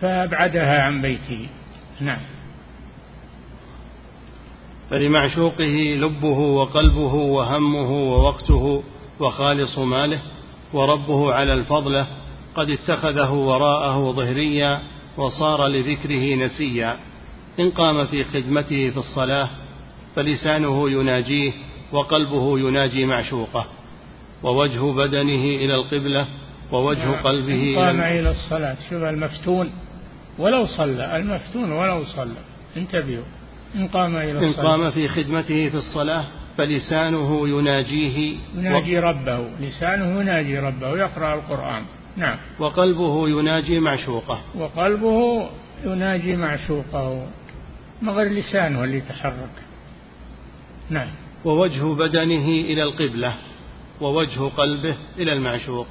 فأبعدها عن بيته. نعم. فلمعشوقه لبه وقلبه وهمه ووقته وخالص ماله وربه على الفضله قد اتخذه وراءه ظهريا وصار لذكره نسيا. إن قام في خدمته في الصلاة فلسانه يناجيه وقلبه يناجي معشوقه. ووجه بدنه إلى القبلة ووجه نعم. قلبه قام إلى الصلاة. شوف المفتون ولو صلى المفتون ولو صلى. انتبهوا إن قام إلى الصلاة. إن قام في خدمته في الصلاة فلسانه يناجيه يناجي و... ربه لسانه يناجي ربه يقرأ القرآن. نعم. وقلبه يناجي معشوقه. وقلبه يناجي معشوقه. ما غير لسانه اللي يتحرك نعم. ووجه بدنه إلى القبلة ووجه قلبه إلى المعشوق.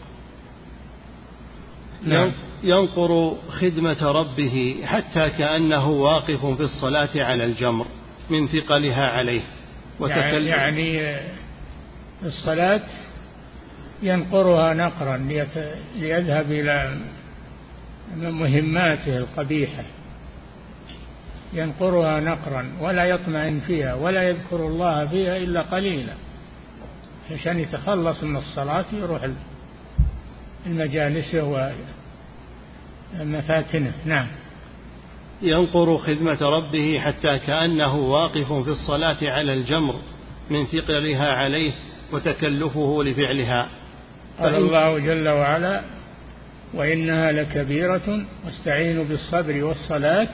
نعم. ينقر خدمة ربه حتى كأنه واقف في الصلاة على الجمر من ثقلها عليه. وتكلم يعني الصلاة ينقرها نقرا ليذهب إلى مهماته القبيحة. ينقرها نقرا ولا يطمئن فيها ولا يذكر الله فيها إلا قليلا. عشان يتخلص من الصلاة يروح المجالس ومفاتنه نعم. ينقر خدمة ربه حتى كأنه واقف في الصلاة على الجمر من ثقلها عليه وتكلفه لفعلها. قال الله جل وعلا وإنها لكبيرة واستعينوا بالصبر والصلاة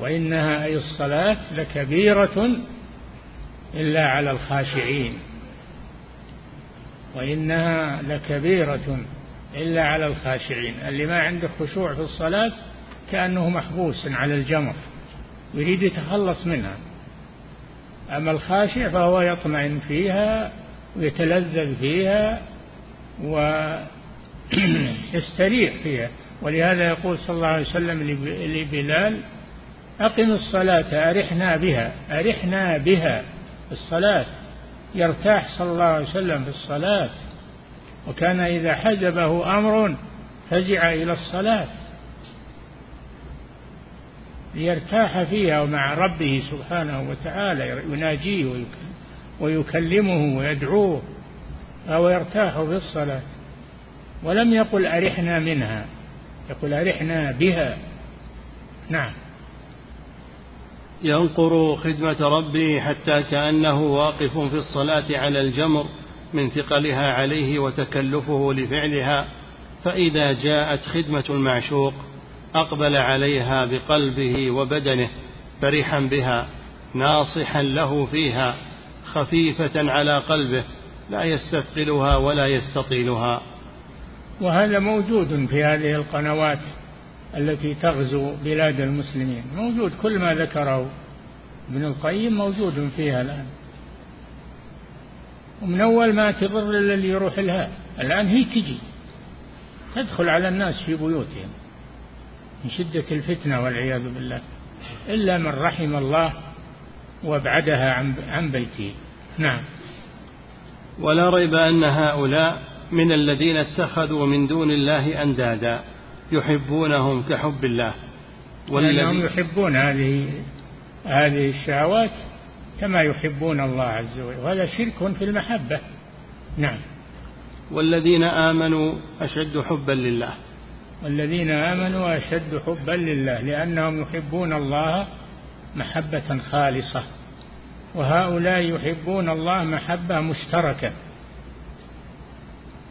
وإنها أي الصلاة لكبيرة إلا على الخاشعين. وإنها لكبيرة إلا على الخاشعين. اللي ما عنده خشوع في الصلاة كأنه محبوس على الجمر يريد يتخلص منها. أما الخاشع فهو يطمئن فيها ويتلذذ فيها ويستريح فيها. ولهذا يقول صلى الله عليه وسلم لبلال أقم الصلاة أرحنا بها أرحنا بها. الصلاة يرتاح صلى الله عليه وسلم في الصلاة. وكان إذا حزبه أمر فزع إلى الصلاة. ليرتاح فيها ومع ربه سبحانه وتعالى يناجيه ويكلمه ويدعوه فهو يرتاح في الصلاة. ولم يقل أرحنا منها يقول أرحنا بها. نعم. ينقر خدمة ربه حتى كأنه واقف في الصلاة على الجمر من ثقلها عليه وتكلفه لفعلها فإذا جاءت خدمة المعشوق أقبل عليها بقلبه وبدنه فرحا بها ناصحا له فيها خفيفة على قلبه لا يستثقلها ولا يستطيلها. وهذا موجود في هذه القنوات. التي تغزو بلاد المسلمين. موجود كل ما ذكره ابن القيم موجود فيها الآن. ومن أول ما تضر إلا اللي يروح لها. الآن هي تجي. تدخل على الناس في بيوتهم. من شدة الفتنة والعياذ بالله. إلا من رحم الله وابعدها عن بيته. نعم. ولا ريب أن هؤلاء من الذين اتخذوا من دون الله أندادا. يحبونهم كحب الله. ولأنهم يحبون هذه هذه الشهوات كما يحبون الله عز وجل. وهذا شرك في المحبة. نعم. والذين آمنوا أشد حبا لله. والذين آمنوا أشد حبا لله. لأنهم يحبون الله محبة خالصة. وهؤلاء يحبون الله محبة مشتركة.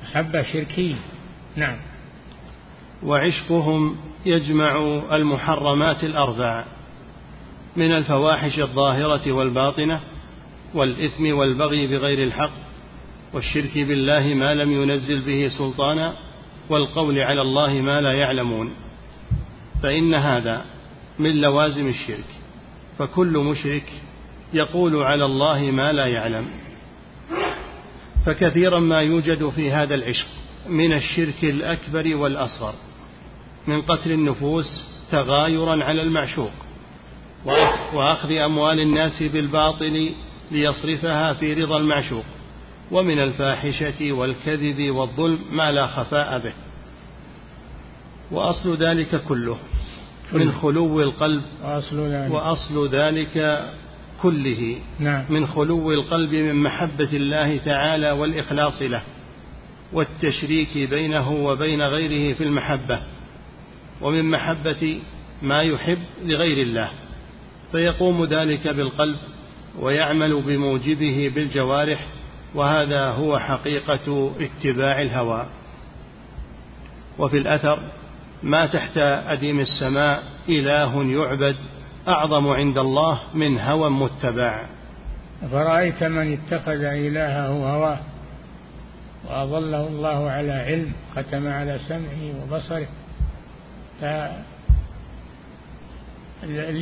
محبة شركية. نعم. وعشقهم يجمع المحرمات الأربع من الفواحش الظاهرة والباطنة والإثم والبغي بغير الحق والشرك بالله ما لم ينزل به سلطانا والقول على الله ما لا يعلمون. فإن هذا من لوازم الشرك فكل مشرك يقول على الله ما لا يعلم. فكثيرا ما يوجد في هذا العشق من الشرك الأكبر والأصغر. من قتل النفوس تغايرا على المعشوق وأخذ أموال الناس بالباطل ليصرفها في رضا المعشوق ومن الفاحشة والكذب والظلم ما لا خفاء به. وأصل ذلك كله من خلو القلب وأصل ذلك, وأصل ذلك كله نعم. من خلو القلب من محبة الله تعالى والإخلاص له والتشريك بينه وبين غيره في المحبة. ومن محبة ما يحب لغير الله فيقوم ذلك بالقلب ويعمل بموجبه بالجوارح وهذا هو حقيقة اتباع الهوى. وفي الأثر ما تحت أديم السماء إله يعبد أعظم عند الله من هوى متبع. فرأيت من اتخذ إلهه هواه؟ وأضله الله على علم ختم على سمعه وبصره. فاللي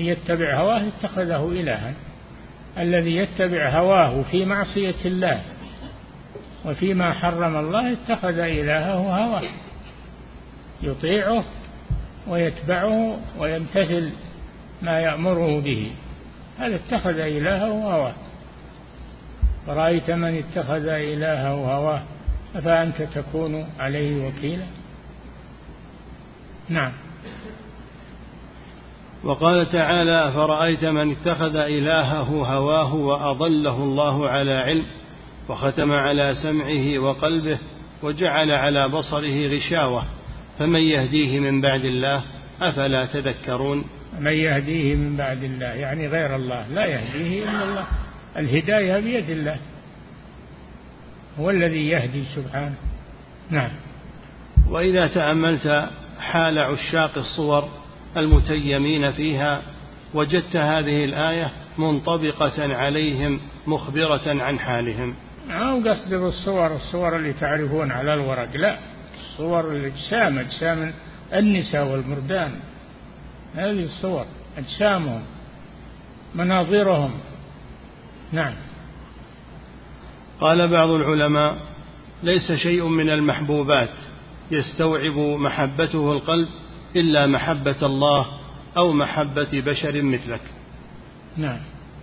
يتبع هواه اتخذه إلها. الذي يتبع هواه في معصية الله وفيما حرم الله اتخذ إلهه هواه. يطيعه ويتبعه ويمتثل ما يأمره به. هذا اتخذ إلهه هواه. فرأيت من اتخذ إلهه هواه؟ أفأنت تكون عليه وكيلا؟ نعم. وقال تعالى أفرأيت من اتخذ إلهه هواه وأضله الله على علم وختم على سمعه وقلبه وجعل على بصره غشاوة فمن يهديه من بعد الله؟ أفلا تذكرون؟ من يهديه من بعد الله يعني غير الله. لا يهديه إلا الله. الهداية بيد الله. هو الذي يهدي سبحانه. نعم. وإذا تأملت حال عشاق الصور المتيمين فيها وجدت هذه الآية منطبقة عليهم مخبرة عن حالهم. ما قصد بالصور الصور اللي تعرفون على الورق. لا الصور الأجسام أجسام النساء والمردان هذه الصور أجسامهم مناظرهم. نعم. قال بعض العلماء ليس شيء من المحبوبات. يستوعب محبته القلب إلا محبة الله أو محبة بشر مثلك. نعم.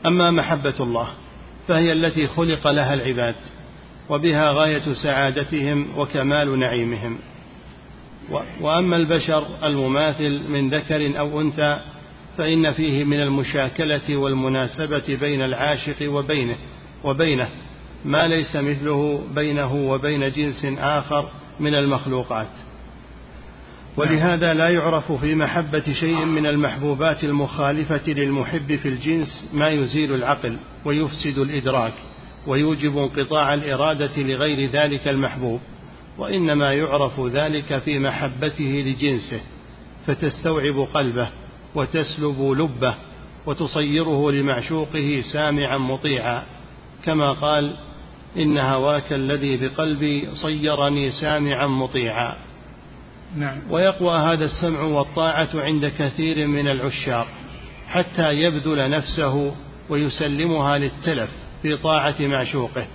أما محبة الله فهي التي خلق لها العباد وبها غاية سعادتهم وكمال نعيمهم. وأما البشر المماثل من ذكر أو أنثى فإن فيه من المشاكلة والمناسبة بين العاشق وبينه وبينه ما ليس مثله بينه وبين جنس آخر من المخلوقات. ولهذا لا يعرف في محبة شيء من المحبوبات المخالفة للمحب في الجنس ما يزيل العقل ويفسد الإدراك ويوجب انقطاع الإرادة لغير ذلك المحبوب وإنما يعرف ذلك في محبته لجنسه فتستوعب قلبه وتسلب لبه وتصيره لمعشوقه سامعا مطيعا كما قال إن هواك الذي بقلبي صيرني سامعا مطيعا. نعم. ويقوى هذا السمع والطاعة عند كثير من العشاق حتى يبذل نفسه ويسلمها للتلف في طاعة معشوقه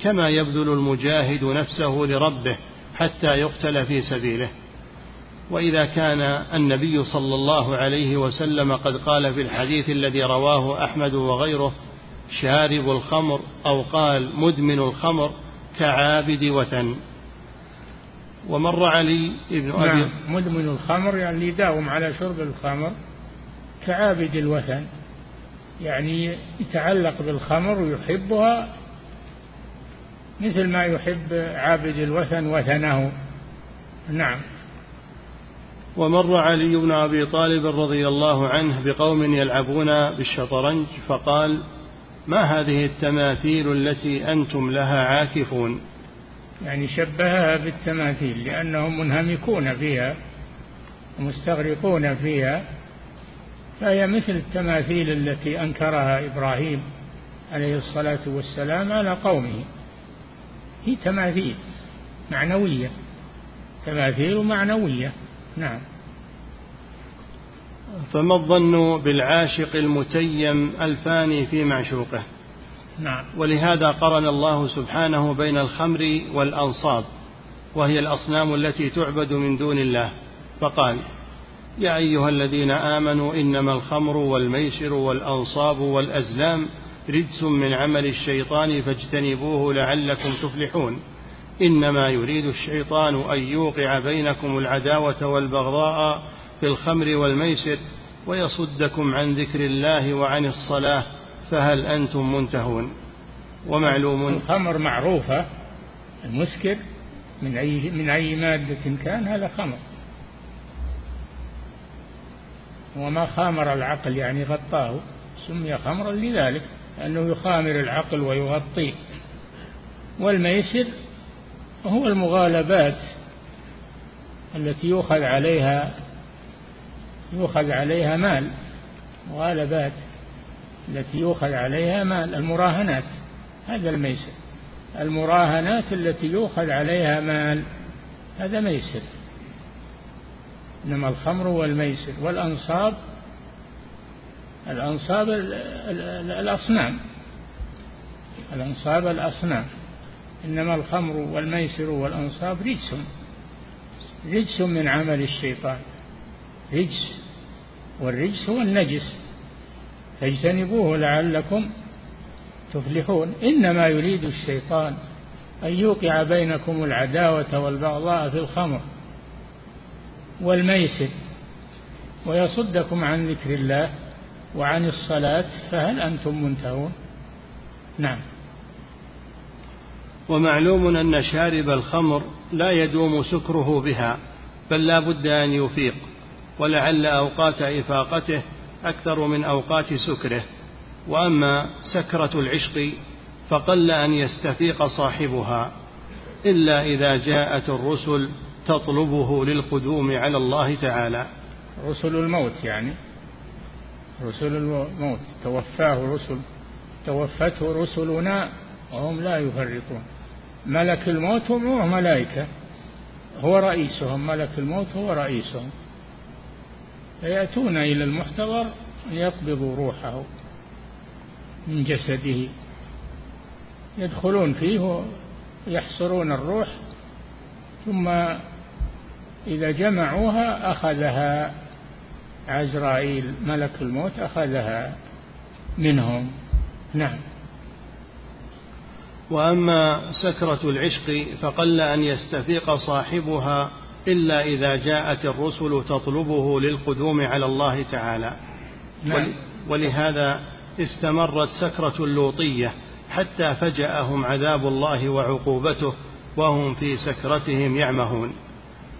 كما يبذل المجاهد نفسه لربه حتى يقتل في سبيله. وإذا كان النبي صلى الله عليه وسلم قد قال في الحديث الذي رواه أحمد وغيره شارب الخمر أو قال مدمن الخمر كعابد وثن. ومر علي ابن أبي نعم مدمن الخمر يعني يداوم على شرب الخمر كعابد الوثن. يعني يتعلق بالخمر ويحبها مثل ما يحب عابد الوثن وثنه. نعم. ومر علي بن أبي طالب رضي الله عنه بقوم يلعبون بالشطرنج فقال ما هذه التماثيل التي أنتم لها عاكفون؟ يعني شبهها بالتماثيل لأنهم منهمكون فيها ومستغرقون فيها. فهي مثل التماثيل التي أنكرها إبراهيم عليه الصلاة والسلام على قومه. هي تماثيل معنوية تماثيل معنوية. نعم. فما الظن بالعاشق المتيم الفاني في معشوقه؟ نعم. ولهذا قرن الله سبحانه بين الخمر والأنصاب وهي الأصنام التي تعبد من دون الله. فقال يا أيها الذين آمنوا إنما الخمر والميسر والأنصاب والأزلام رجس من عمل الشيطان فاجتنبوه لعلكم تفلحون. إنما يريد الشيطان أن يوقع بينكم العداوة والبغضاء في الخمر والميسر ويصدكم عن ذكر الله وعن الصلاة فهل أنتم منتهون؟ ومعلوم الخمر معروفة المسكر من أي من أي مادة كان هذا خمر. وما خامر العقل يعني غطاه سمي خمرا لذلك لأنه يخامر العقل ويغطيه والميسر هو المغالبات التي يؤخذ عليها يؤخذ عليها مال مغالبات التي يؤخذ عليها مال المراهنات هذا الميسر. المراهنات التي يؤخذ عليها مال هذا ميسر. إنما الخمر والميسر والأنصاب الأنصاب الأصنام الأنصاب الأصنام. إنما الخمر والميسر والأنصاب رجس رجس من عمل الشيطان. رجس والرجس هو النجس. فاجتنبوه لعلكم تفلحون. إنما يريد الشيطان أن يوقع بينكم العداوة والبغضاء في الخمر والميسر ويصدكم عن ذكر الله وعن الصلاة فهل أنتم منتهون؟ نعم. ومعلوم أن شارب الخمر لا يدوم سكره بها بل لا بد أن يفيق. ولعل أوقات إفاقته أكثر من أوقات سكره. وأما سكرة العشق فقل أن يستفيق صاحبها إلا إذا جاءت الرسل تطلبه للقدوم على الله تعالى. رسل الموت يعني. رسل الموت. توفاه رسل. توفته رسلنا وهم لا يفرطون. ملك الموت هو ملائكة. هو رئيسهم. ملك الموت هو رئيسهم. فيأتون إلى المحتضر ليقبضوا روحه من جسده. يدخلون فيه ويحصرون الروح ثم إذا جمعوها أخذها. عزرائيل ملك الموت أخذها منهم. نعم. وأما سكرة العشق فقل أن يستفيق صاحبها إلا إذا جاءت الرسل تطلبه للقدوم على الله تعالى نعم. ولهذا استمرت سكرة اللوطية حتى فجأهم عذاب الله وعقوبته وهم في سكرتهم يعمهون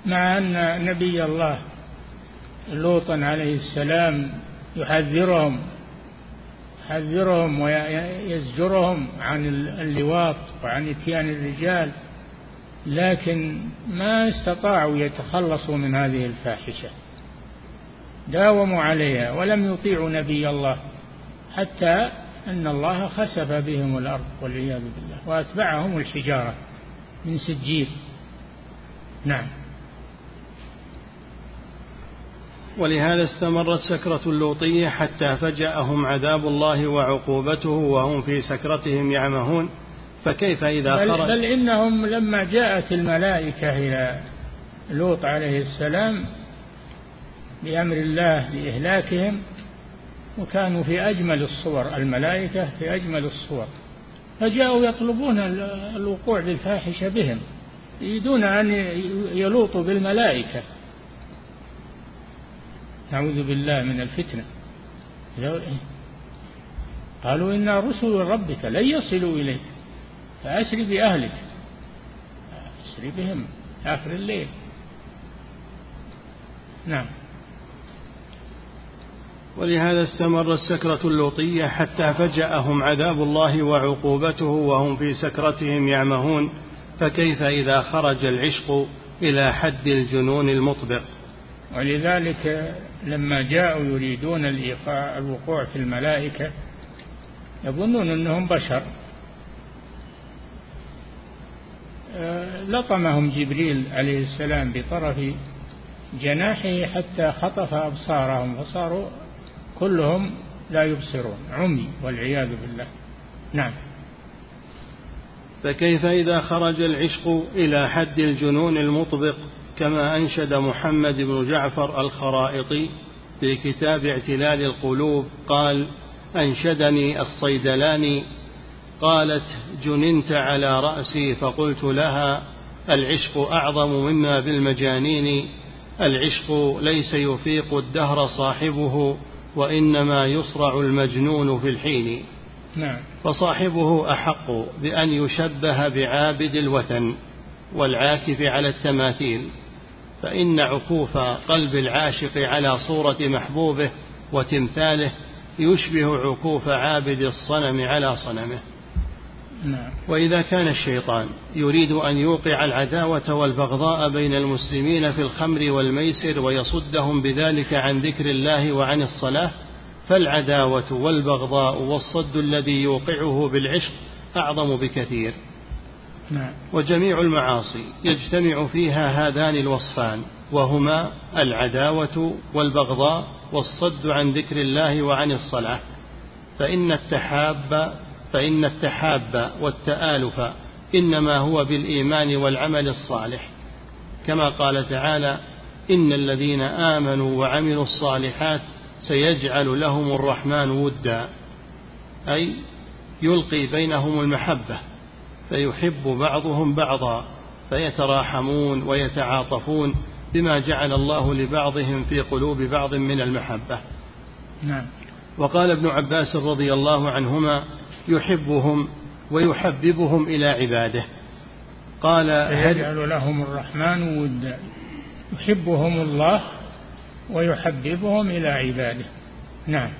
مع أن نبي الله لوطا عليه السلام يحذرهم يحذرهم ويزجرهم عن اللواط وعن إتيان الرجال لكن ما استطاعوا يتخلصوا من هذه الفاحشة. داوموا عليها ولم يطيعوا نبي الله حتى أن الله خسف بهم الأرض والعياذ بالله وأتبعهم الحجارة من سجيل. نعم. ولهذا استمرت سكرة اللوطية حتى فجأهم عذاب الله وعقوبته وهم في سكرتهم يعمهون. فكيف إذا بل, خرج؟ بل إنهم لما جاءت الملائكة إلى لوط عليه السلام بأمر الله لإهلاكهم وكانوا في أجمل الصور الملائكة في أجمل الصور فجاءوا يطلبون الوقوع بالفاحشة بهم يريدون أن يلوطوا بالملائكة. نعوذ بالله من الفتنة. قالوا إنا رسل ربك لن يصلوا إليك. فأسر بأهلك. أسر بهم. آخر الليل. نعم. ولهذا استمرت سكرة اللوطية حتى فجأهم عذاب الله وعقوبته وهم في سكرتهم يعمهون. فكيف إذا خرج العشق إلى حد الجنون المطبق؟ ولذلك لما جاءوا يريدون الإيقاع الوقوع في الملائكة يظنون أنهم بشر. لطمهم جبريل عليه السلام بطرف جناحه حتى خطف أبصارهم فصاروا كلهم لا يبصرون عمي والعياذ بالله. نعم. فكيف إذا خرج العشق إلى حد الجنون المطبق كما أنشد محمد بن جعفر الخرائطي في كتاب اعتلال القلوب قال أنشدني الصيدلاني قالت جننت على رأسي فقلت لها العشق أعظم مما بالمجانين العشق ليس يفيق الدهر صاحبه وإنما يصرع المجنون في الحين. نعم. فصاحبه أحق بأن يشبه بعابد الوثن والعاكف على التماثيل فإن عكوف قلب العاشق على صورة محبوبه وتمثاله يشبه عكوف عابد الصنم على صنمه. نعم. وإذا كان الشيطان يريد أن يوقع العداوة والبغضاء بين المسلمين في الخمر والميسر ويصدهم بذلك عن ذكر الله وعن الصلاة فالعداوة والبغضاء والصد الذي يوقعه بالعشق أعظم بكثير نعم. وجميع المعاصي يجتمع فيها هذان الوصفان وهما العداوة والبغضاء والصد عن ذكر الله وعن الصلاة فإن التحاب فإن التحاب والتآلف إنما هو بالإيمان والعمل الصالح. كما قال تعالى إن الذين آمنوا وعملوا الصالحات سيجعل لهم الرحمن ودا. أي يلقي بينهم المحبة فيحب بعضهم بعضا فيتراحمون ويتعاطفون بما جعل الله لبعضهم في قلوب بعض من المحبة. نعم. وقال ابن عباس رضي الله عنهما يحبهم ويحببهم إلى عباده. قال يجعل لهم الرحمن ودا. يحبهم الله ويحببهم إلى عباده. نعم.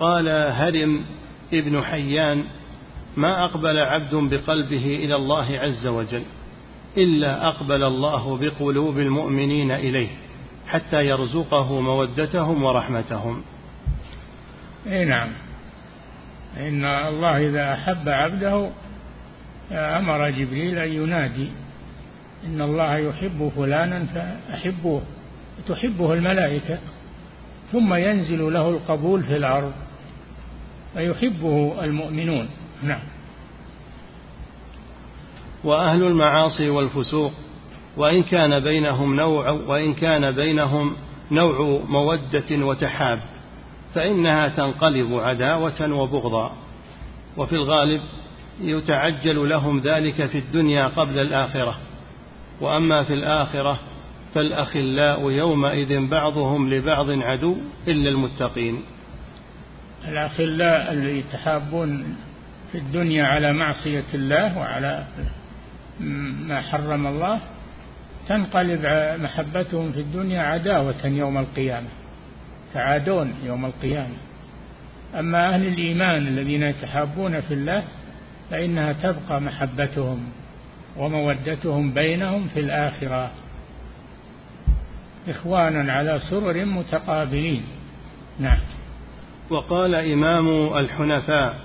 قال هرم ابن حيان ما أقبل عبد بقلبه إلى الله عز وجل إلا أقبل الله بقلوب المؤمنين إليه حتى يرزقه مودتهم ورحمتهم. اي نعم. إن الله إذا أحب عبده أمر جبريل أن ينادي. إن الله يحب فلانا فأحبوه تحبه الملائكة ثم ينزل له القبول في الأرض فيحبه المؤمنون. نعم. وأهل المعاصي والفسوق وإن كان بينهم نوع وإن كان بينهم نوع مودة وتحاب. فإنها تنقلب عداوة وبغضا وفي الغالب يتعجل لهم ذلك في الدنيا قبل الآخرة. وأما في الآخرة فالأخلاء يومئذ بعضهم لبعض عدو إلا المتقين. الأخلاء اللي يتحابون في الدنيا على معصية الله وعلى ما حرم الله تنقلب محبتهم في الدنيا عداوة يوم القيامة. تعادون يوم القيامة. أما أهل الإيمان الذين يتحابون في الله فإنها تبقى محبتهم ومودتهم بينهم في الآخرة. إخوانا على سرر متقابلين. نعم. وقال إمام الحنفاء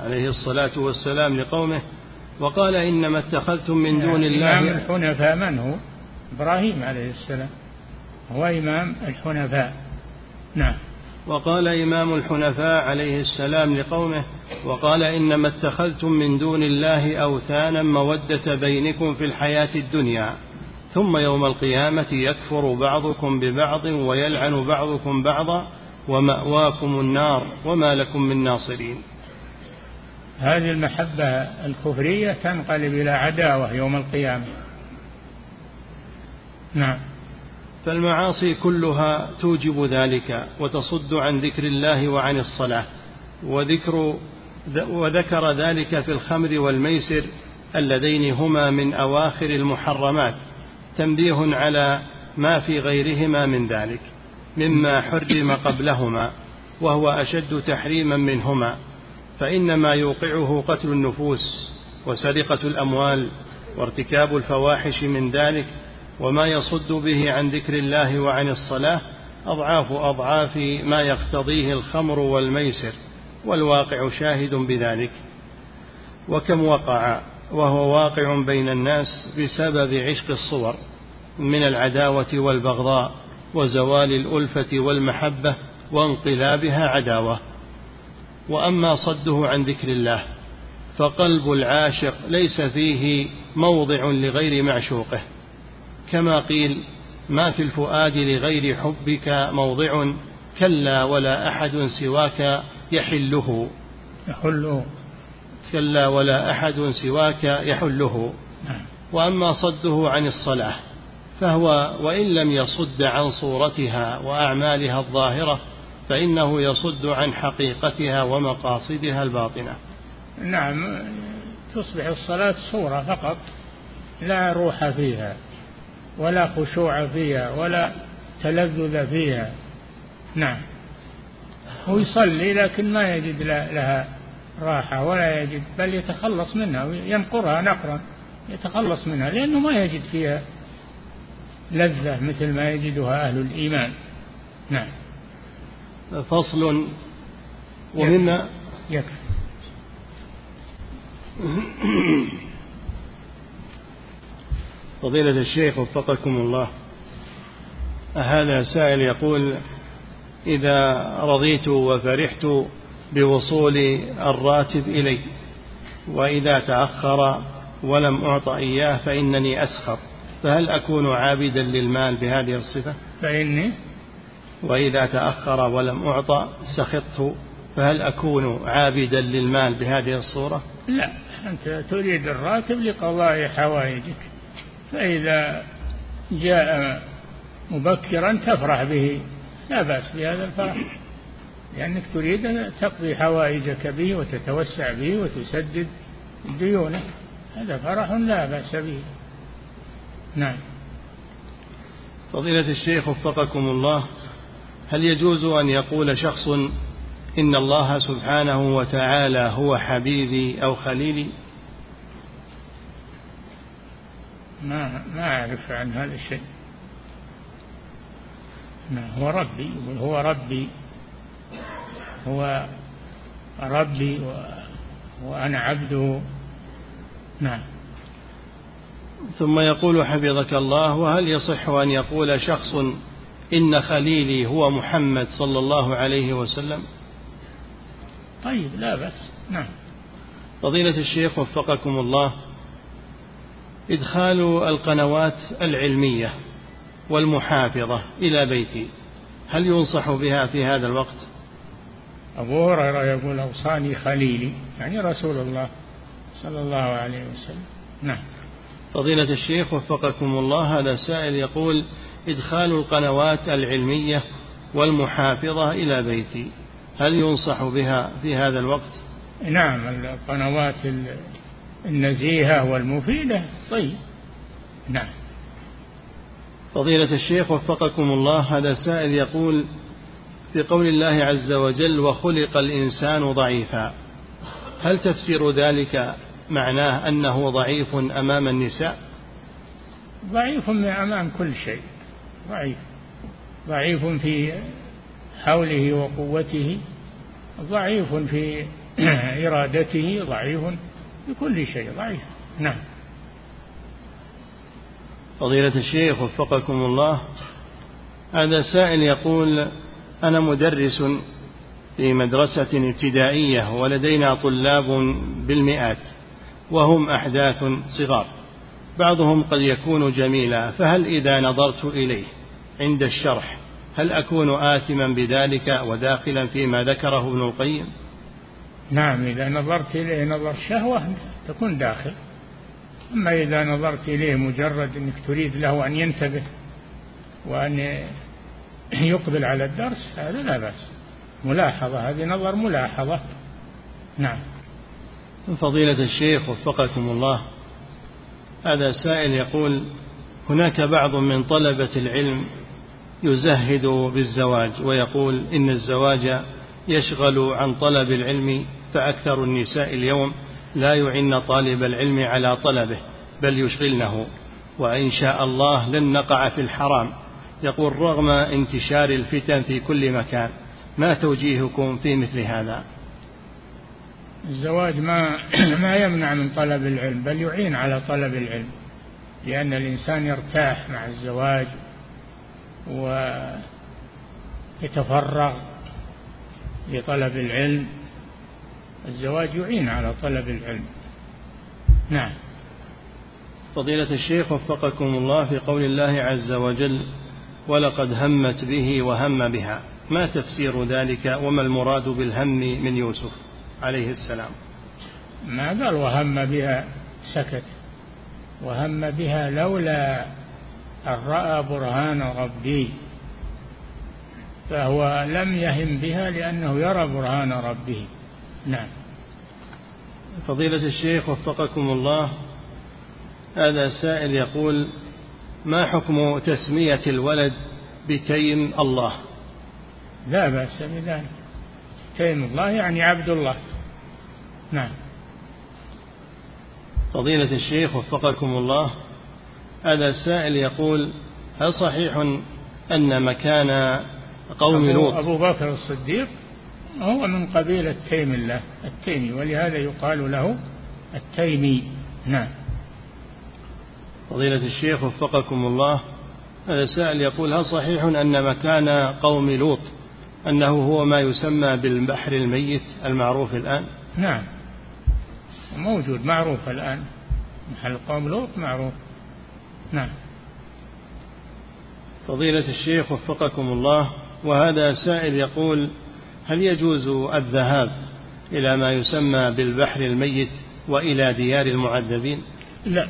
عليه الصلاة والسلام لقومه وقال إنما اتخذتم من دون الله إمام الحنفاء من هو؟ إبراهيم عليه السلام. هو إمام الحنفاء. نعم. وقال إمام الحنفاء عليه السلام لقومه وقال إنما اتخذتم من دون الله أوثانا مودة بينكم في الحياة الدنيا ثم يوم القيامة يكفر بعضكم ببعض ويلعن بعضكم بعضا ومأواكم النار وما لكم من ناصرين. هذه المحبة الكفرية تنقلب إلى عداوة يوم القيامة. نعم. فالمعاصي كلها توجب ذلك وتصد عن ذكر الله وعن الصلاة وذكر وذكر ذلك في الخمر والميسر اللذين هما من أواخر المحرمات تنبيه على ما في غيرهما من ذلك مما حرم قبلهما وهو أشد تحريما منهما فإنما يوقعه قتل النفوس وسرقة الأموال وارتكاب الفواحش من ذلك وما يصد به عن ذكر الله وعن الصلاة أضعاف أضعاف ما يقتضيه الخمر والميسر والواقع شاهد بذلك. وكم وقع وهو واقع بين الناس بسبب عشق الصور من العداوة والبغضاء وزوال الألفة والمحبة وانقلابها عداوة. وأما صده عن ذكر الله فقلب العاشق ليس فيه موضع لغير معشوقه. كما قيل ما في الفؤاد لغير حبك موضع كلا ولا أحد سواك يحله. يحله. كلا ولا أحد سواك يحله. نعم. وأما صده عن الصلاة فهو وإن لم يصد عن صورتها وأعمالها الظاهرة فإنه يصد عن حقيقتها ومقاصدها الباطنة. نعم تصبح الصلاة صورة فقط لا روح فيها. ولا خشوع فيها ولا تلذذ فيها. نعم. هو يصلي لكن ما يجد لها راحة ولا يجد بل يتخلص منها ينقرها نقرا يتخلص منها لأنه ما يجد فيها لذة مثل ما يجدها أهل الإيمان. نعم. فصل ومما يكفي. فضيلة الشيخ وفقكم الله. هذا سائل يقول إذا رضيت وفرحت بوصول الراتب إلي وإذا تأخر ولم أعط إياه فإنني أسخر فهل أكون عابدا للمال بهذه الصفة؟ فإني؟ وإذا تأخر ولم أعطى سخطت فهل أكون عابدا للمال بهذه الصورة؟ لا أنت تريد الراتب لقضاء حوائجك. فإذا جاء مبكرا تفرح به. لا بأس بهذا الفرح لأنك تريد أن تقضي حوائجك به وتتوسع به وتسدد ديونك. هذا فرح لا بأس به. نعم. فضيلة الشيخ وفقكم الله هل يجوز أن يقول شخص إن الله سبحانه وتعالى هو حبيبي أو خليلي؟ ما ما أعرف عن هذا الشيء. نعم هو ربي؟ يقول هو ربي. هو ربي و... وأنا عبده. نعم. ثم يقول حفظك الله وهل يصح أن يقول شخص إن خليلي هو محمد صلى الله عليه وسلم؟ طيب لا بأس. نعم. فضيلة الشيخ وفقكم الله إدخال القنوات العلمية والمحافظة إلى بيتي هل ينصح بها في هذا الوقت؟ أبو هريرة يقول أوصاني خليلي يعني رسول الله صلى الله عليه وسلم نعم فضيلة الشيخ وفقكم الله هذا سائل يقول إدخال القنوات العلمية والمحافظة إلى بيتي هل ينصح بها في هذا الوقت؟ نعم القنوات النزيهة والمفيدة. طيب. نعم. فضيلة الشيخ وفقكم الله هذا سائل يقول في قول الله عز وجل وخلق الإنسان ضعيفا. هل تفسير ذلك معناه أنه ضعيف أمام النساء؟ ضعيف أمام كل شيء. ضعيف. ضعيف في حوله وقوته. ضعيف في إرادته. ضعيف في كل شيء ضعيف. نعم. فضيلة الشيخ وفقكم الله هذا سائل يقول أنا مدرس في مدرسة ابتدائية ولدينا طلاب بالمئات وهم أحداث صغار. بعضهم قد يكون جميلا فهل إذا نظرت إليه عند الشرح هل أكون آثما بذلك وداخلا فيما ذكره ابن القيم؟ نعم إذا نظرت إليه نظر شهوة تكون داخل. أما إذا نظرت إليه مجرد أنك تريد له أن ينتبه وأن يقبل على الدرس هذا لا بأس. ملاحظة هذه نظر ملاحظة. نعم. فضيلة الشيخ وفقكم الله. هذا سائل يقول هناك بعض من طلبة العلم يزهد بالزواج ويقول إن الزواج يشغل عن طلب العلم فأكثر النساء اليوم لا يعن طالب العلم على طلبه بل يشغلنه. وإن شاء الله لن نقع في الحرام. يقول رغم انتشار الفتن في كل مكان ما توجيهكم في مثل هذا؟ الزواج ما ما يمنع من طلب العلم بل يعين على طلب العلم لأن الإنسان يرتاح مع الزواج ويتفرغ لطلب العلم. الزواج يعين على طلب العلم. نعم. فضيلة الشيخ وفقكم الله في قول الله عز وجل ولقد همت به وهم بها ما تفسير ذلك وما المراد بالهم من يوسف عليه السلام؟ ما قال وهم بها؟ سكت. وهم بها لولا أن رأى برهان ربي. فهو لم يهم بها لأنه يرى برهان ربه. نعم. فضيلة الشيخ وفقكم الله هذا سائل يقول ما حكم تسمية الولد بتيم الله؟ لا بأس بذلك. تيم الله يعني عبد الله. نعم. فضيلة الشيخ وفقكم الله هذا السائل يقول هل صحيح أن مكان قوم لوط أبو بكر الصديق هو من قبيلة تيم الله التيمي ولهذا يقال له التيمي. نعم. فضيلة الشيخ وفقكم الله هذا سائل يقول هل صحيح أن مكان قوم لوط أنه هو ما يسمى بالبحر الميت المعروف الآن؟ نعم. موجود معروف الآن. محل قوم لوط معروف. نعم. فضيلة الشيخ وفقكم الله وهذا سائل يقول هل يجوز الذهاب إلى ما يسمى بالبحر الميت وإلى ديار المعذبين؟ لا.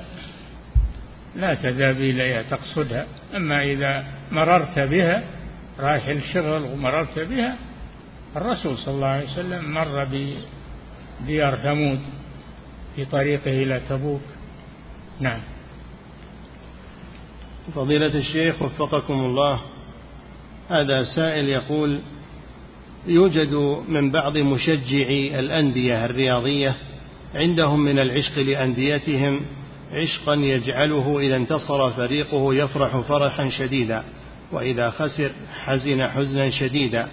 لا تذهب إليها تقصدها. أما إذا مررت بها رايح الشغل ومررت بها الرسول صلى الله عليه وسلم مر بديار ثمود في طريقه إلى تبوك. نعم. فضيلة الشيخ وفقكم الله هذا سائل يقول يوجد من بعض مشجعي الأندية الرياضية عندهم من العشق لأنديتهم عشقا يجعله إذا انتصر فريقه يفرح فرحا شديدا وإذا خسر حزن حزنا شديدا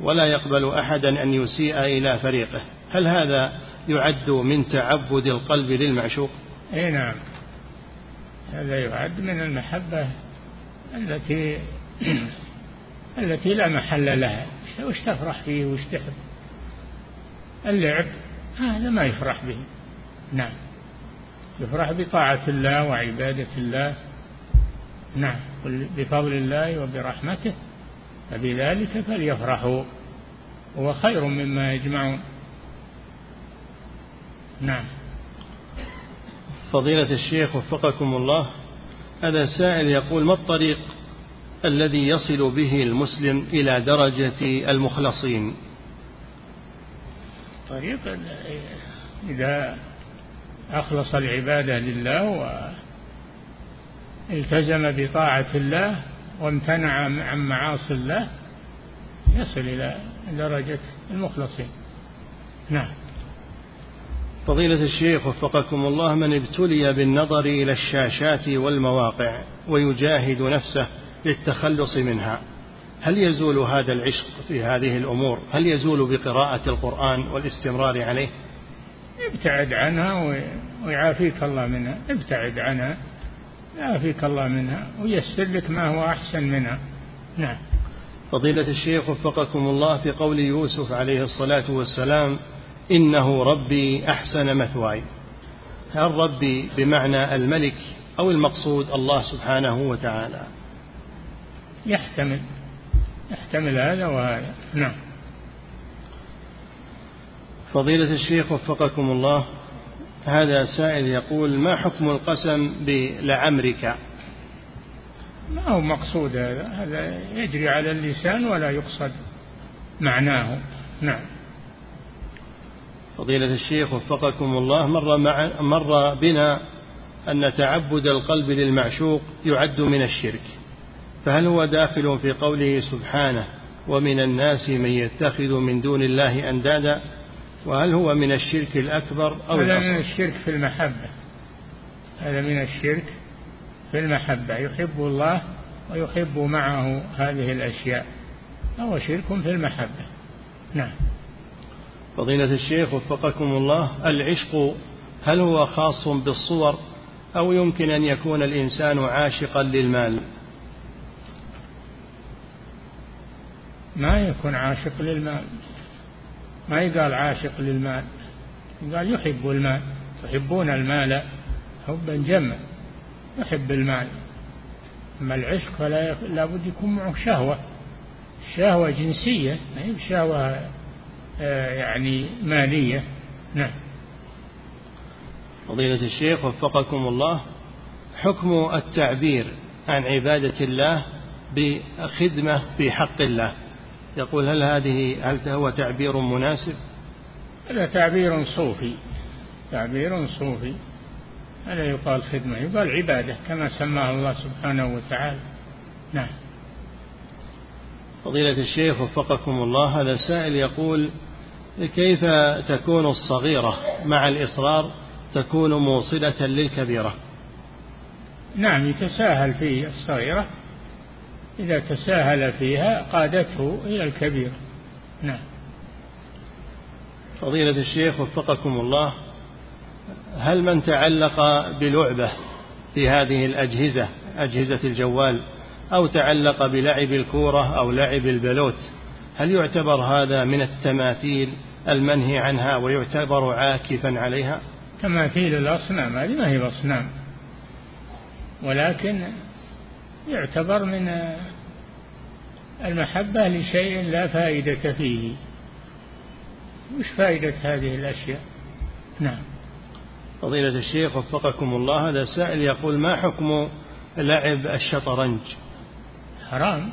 ولا يقبل أحدا أن يسيء إلى فريقه. هل هذا يعد من تعبد القلب للمعشوق؟ إي نعم. هذا يعد من المحبة التي التي لا محل لها. وش تفرح فيه وش تحب؟ اللعب. هذا ما يفرح به. نعم. يفرح بطاعة الله وعبادة الله. نعم. بفضل الله وبرحمته. فبذلك فليفرحوا. هو خير مما يجمعون. نعم. فضيلة الشيخ وفقكم الله هذا سائل يقول ما الطريق الذي يصل به المسلم إلى درجة المخلصين. طريق إذا أخلص العبادة لله والتزم بطاعة الله وامتنع عن معاصي الله يصل إلى درجة المخلصين. نعم. فضيلة الشيخ وفقكم الله من ابتلي بالنظر إلى الشاشات والمواقع ويجاهد نفسه للتخلص منها. هل يزول هذا العشق في هذه الأمور؟ هل يزول بقراءة القرآن والاستمرار عليه؟ ابتعد عنها ويعافيك الله منها. ابتعد عنها يعافيك الله منها ويسر لك ما هو أحسن منها. نعم. فضيلة الشيخ وفقكم الله في قول يوسف عليه الصلاة والسلام إنه ربي أحسن مثواي. هل ربي بمعنى الملك أو المقصود الله سبحانه وتعالى؟ يحتمل يحتمل هذا وهذا نعم. فضيلة الشيخ وفقكم الله هذا سائل يقول ما حكم القسم بلعمرك؟ ما هو مقصود هذا؟ هذا يجري على اللسان ولا يقصد معناه. نعم. فضيلة الشيخ وفقكم الله مر, مع مر بنا أن تعبد القلب للمعشوق يعد من الشرك. فهل هو داخل في قوله سبحانه ومن الناس من يتخذ من دون الله أندادا؟ وهل هو من الشرك الأكبر أو هذا من الشرك في المحبة. هذا من الشرك في المحبة. يحب الله ويحب معه هذه الأشياء. فهو شرك في المحبة. نعم. فضيلة الشيخ وفقكم الله العشق هل هو خاص بالصور أو يمكن أن يكون الإنسان عاشقا للمال؟ ما يكون عاشق للمال. ما يقال عاشق للمال. قال يحب المال. تحبون المال. حبا جما. يحب المال. أما العشق فلا لابد يكون معه شهوة. شهوة جنسية. ما هي شهوة آه، يعني مالية. نعم. فضيلة الشيخ وفقكم الله حكم التعبير عن عبادة الله بخدمة في حق الله. يقول هل هذه هل هو تعبير مناسب؟ هذا تعبير صوفي. تعبير صوفي. هذا يقال خدمة يقال عبادة كما سماها الله سبحانه وتعالى. نعم. فضيلة الشيخ وفقكم الله هذا سائل يقول كيف تكون الصغيرة مع الإصرار تكون موصلة للكبيرة؟ نعم يتساهل في الصغيرة. إذا تساهل فيها قادته إلى الكبيرة نعم. فضيلة الشيخ وفقكم الله هل من تعلق بلعبة في هذه الأجهزة أجهزة الجوال أو تعلق بلعب الكورة أو لعب البلوت هل يعتبر هذا من التماثيل المنهي عنها ويعتبر عاكفا عليها؟ تماثيل الأصنام هذه ما هي أصنام ولكن يعتبر من المحبة لشيء لا فائدة فيه. وش فائدة هذه الأشياء؟ نعم. فضيلة الشيخ وفقكم الله هذا سائل يقول ما حكم لعب الشطرنج؟ حرام.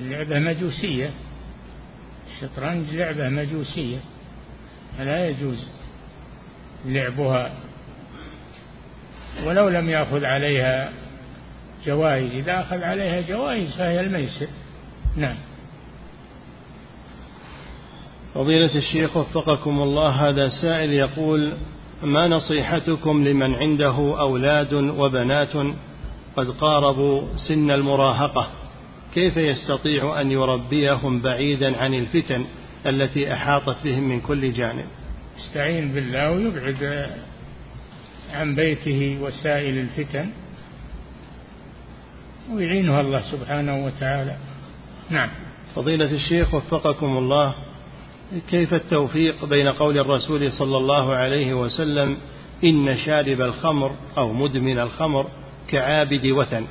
اللعبة مجوسية. الشطرنج لعبة مجوسية. فلا يجوز لعبها. ولو لم يأخذ عليها جوائز إذا أخذ عليها جوائز فهي الميسر. نعم. فضيلة الشيخ وفقكم الله هذا سائل يقول ما نصيحتكم لمن عنده أولاد وبنات قد قاربوا سن المراهقة؟ كيف يستطيع أن يربيهم بعيدا عن الفتن التي أحاطت بهم من كل جانب؟ يستعين بالله ويبعد عن بيته وسائل الفتن. ويعينها الله سبحانه وتعالى. نعم. فضيلة الشيخ وفقكم الله كيف التوفيق بين قول الرسول صلى الله عليه وسلم إن شارب الخمر أو مدمن الخمر كعابد وثن؟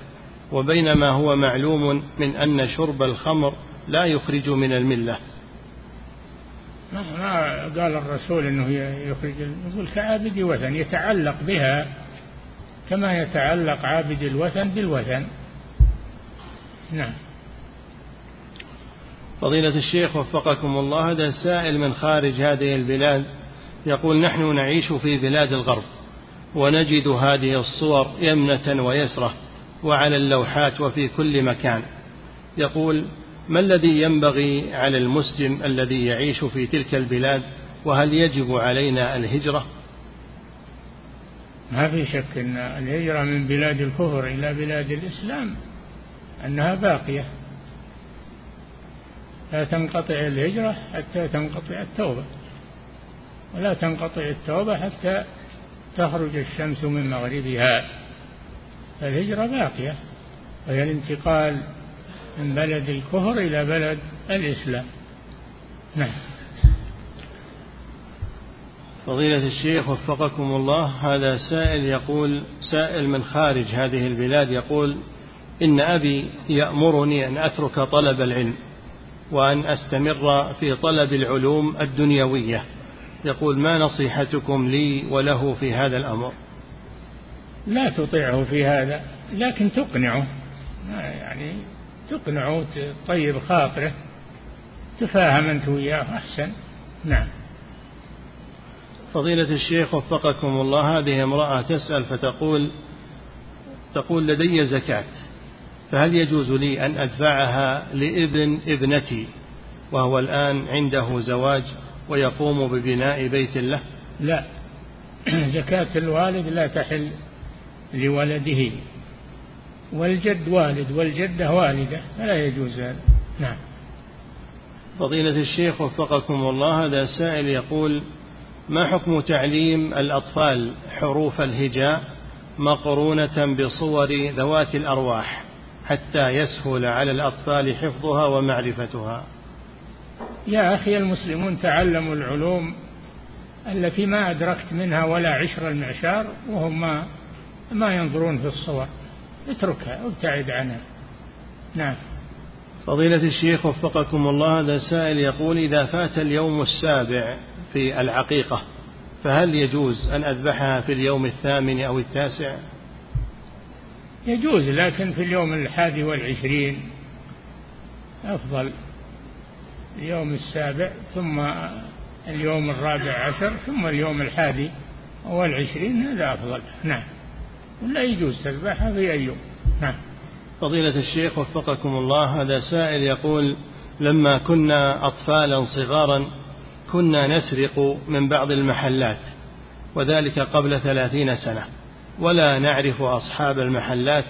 وبينما هو معلوم من أن شرب الخمر لا يخرج من الملة. ما قال الرسول إنه يخرج يقول كعابد وثن يتعلق بها كما يتعلق عابد الوثن بالوثن. نعم. فضيلة الشيخ وفقكم الله هذا سائل من خارج هذه البلاد يقول نحن نعيش في بلاد الغرب ونجد هذه الصور يمنة ويسرة وعلى اللوحات وفي كل مكان. يقول ما الذي ينبغي على المسلم الذي يعيش في تلك البلاد وهل يجب علينا الهجرة؟ ما في شك أن الهجرة من بلاد الكفر إلى بلاد الإسلام. أنها باقية. لا تنقطع الهجرة حتى تنقطع التوبة. ولا تنقطع التوبة حتى تخرج الشمس من مغربها. فالهجرة باقية. وهي الانتقال من بلد الكفر إلى بلد الإسلام. نعم. فضيلة الشيخ وفقكم الله هذا سائل يقول سائل من خارج هذه البلاد يقول إن أبي يأمرني أن أترك طلب العلم وأن أستمر في طلب العلوم الدنيوية. يقول ما نصيحتكم لي وله في هذا الأمر؟ لا تطيعه في هذا لكن تقنعه. يعني تقنعه تطيب خاطره تفاهم أنت وياه أحسن. نعم. فضيلة الشيخ وفقكم الله هذه امرأة تسأل فتقول تقول لدي زكاة. فهل يجوز لي أن أدفعها لابن ابنتي وهو الآن عنده زواج ويقوم ببناء بيت له؟ لا. زكاة الوالد لا تحل لولده. والجد والد والجدة والدة. فلا يجوز هذا. نعم. فضيلة الشيخ وفقكم الله هذا سائل يقول ما حكم تعليم الأطفال حروف الهجاء مقرونة بصور ذوات الأرواح؟ حتى يسهل على الأطفال حفظها ومعرفتها. يا أخي المسلمون تعلموا العلوم التي ما أدركت منها ولا عشر المعشار وهم ما, ما ينظرون في الصور. اتركها وابتعد عنها. نعم. فضيلة الشيخ وفقكم الله هذا سائل يقول إذا فات اليوم السابع في العقيقة فهل يجوز أن أذبحها في اليوم الثامن أو التاسع؟ يجوز لكن في اليوم الحادي والعشرين أفضل. اليوم السابع ثم اليوم الرابع عشر ثم اليوم الحادي والعشرين هذا أفضل. نعم. ولا يجوز تذبحها في أي يوم. نعم. فضيلة الشيخ وفقكم الله هذا سائل يقول لما كنا أطفالا صغارا كنا نسرق من بعض المحلات وذلك قبل ثلاثين سنة. ولا نعرف أصحاب المحلات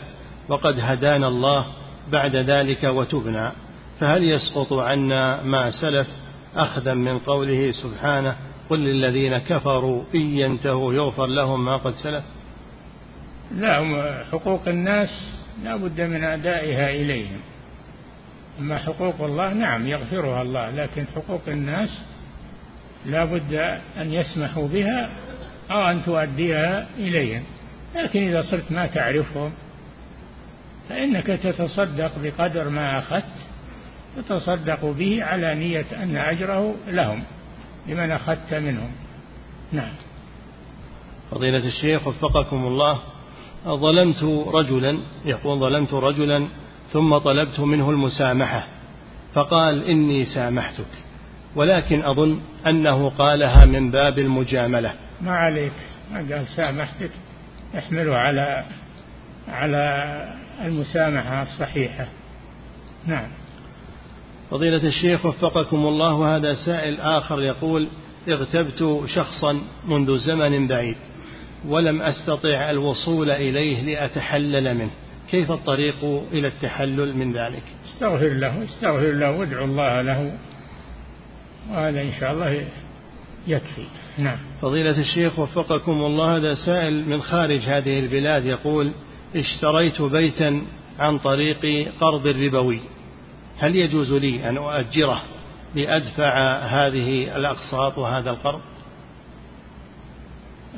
وقد هدانا الله بعد ذلك وتبنا. فهل يسقط عنا ما سلف؟ أخذا من قوله سبحانه قل للذين كفروا إن ينتهوا يغفر لهم ما قد سلف. لا حقوق الناس لا بد من أدائها إليهم. أما حقوق الله نعم يغفرها الله لكن حقوق الناس لا بد أن يسمحوا بها أو أن تؤديها إليهم. لكن إذا صرت ما تعرفهم فإنك تتصدق بقدر ما أخذت تتصدق به على نية أن أجره لهم لمن أخذت منهم. نعم. فضيلة الشيخ وفقكم الله ظلمت رجلا يقول ظلمت رجلا ثم طلبت منه المسامحة فقال إني سامحتك ولكن أظن أنه قالها من باب المجاملة. ما عليك ما قال سامحتك. احمله على على المسامحة الصحيحة. نعم. فضيلة الشيخ وفقكم الله وهذا سائل آخر يقول اغتبت شخصا منذ زمن بعيد ولم أستطع الوصول إليه لأتحلل منه. كيف الطريق إلى التحلل من ذلك؟ استغفر له استغفر له وادعو الله له وهذا إن شاء الله يكفي. نعم. فضيلة الشيخ وفقكم الله هذا سائل من خارج هذه البلاد يقول اشتريت بيتا عن طريق قرض ربوي هل يجوز لي أن أؤجره لأدفع هذه الأقساط وهذا القرض؟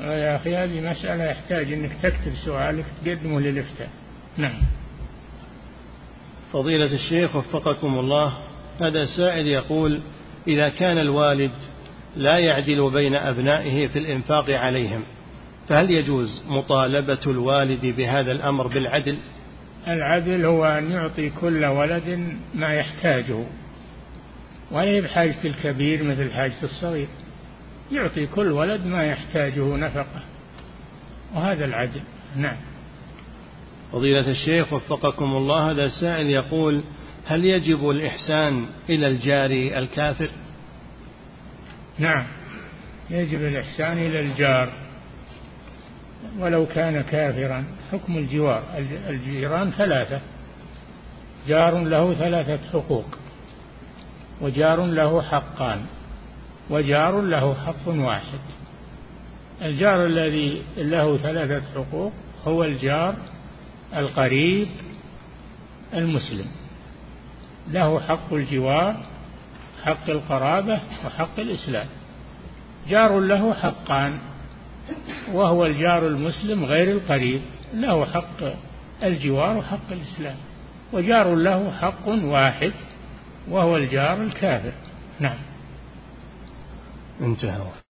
يا أخي هذه مسألة يحتاج أنك تكتب سؤالك تقدمه للإفتاء. نعم. فضيلة الشيخ وفقكم الله هذا سائل يقول إذا كان الوالد لا يعدل بين أبنائه في الإنفاق عليهم. فهل يجوز مطالبة الوالد بهذا الأمر بالعدل؟ العدل هو أن يعطي كل ولد ما يحتاجه ولا بحاجة الكبير مثل حاجة الصغير. يعطي كل ولد ما يحتاجه نفقة وهذا العدل. نعم. فضيلة الشيخ وفقكم الله هذا سائل يقول هل يجب الإحسان إلى الجار الكافر؟ نعم. يجب الإحسان إلى الجار. ولو كان كافرا حكم الجوار الجيران ثلاثة. جار له ثلاثة حقوق وجار له حقان وجار له حق واحد. الجار الذي له ثلاثة حقوق هو الجار القريب المسلم. له حق الجوار حق القرابة وحق الإسلام. جار له حقان وهو الجار المسلم غير القريب. له حق الجوار وحق الإسلام. وجار له حق واحد وهو الجار الكافر. نعم. انتهى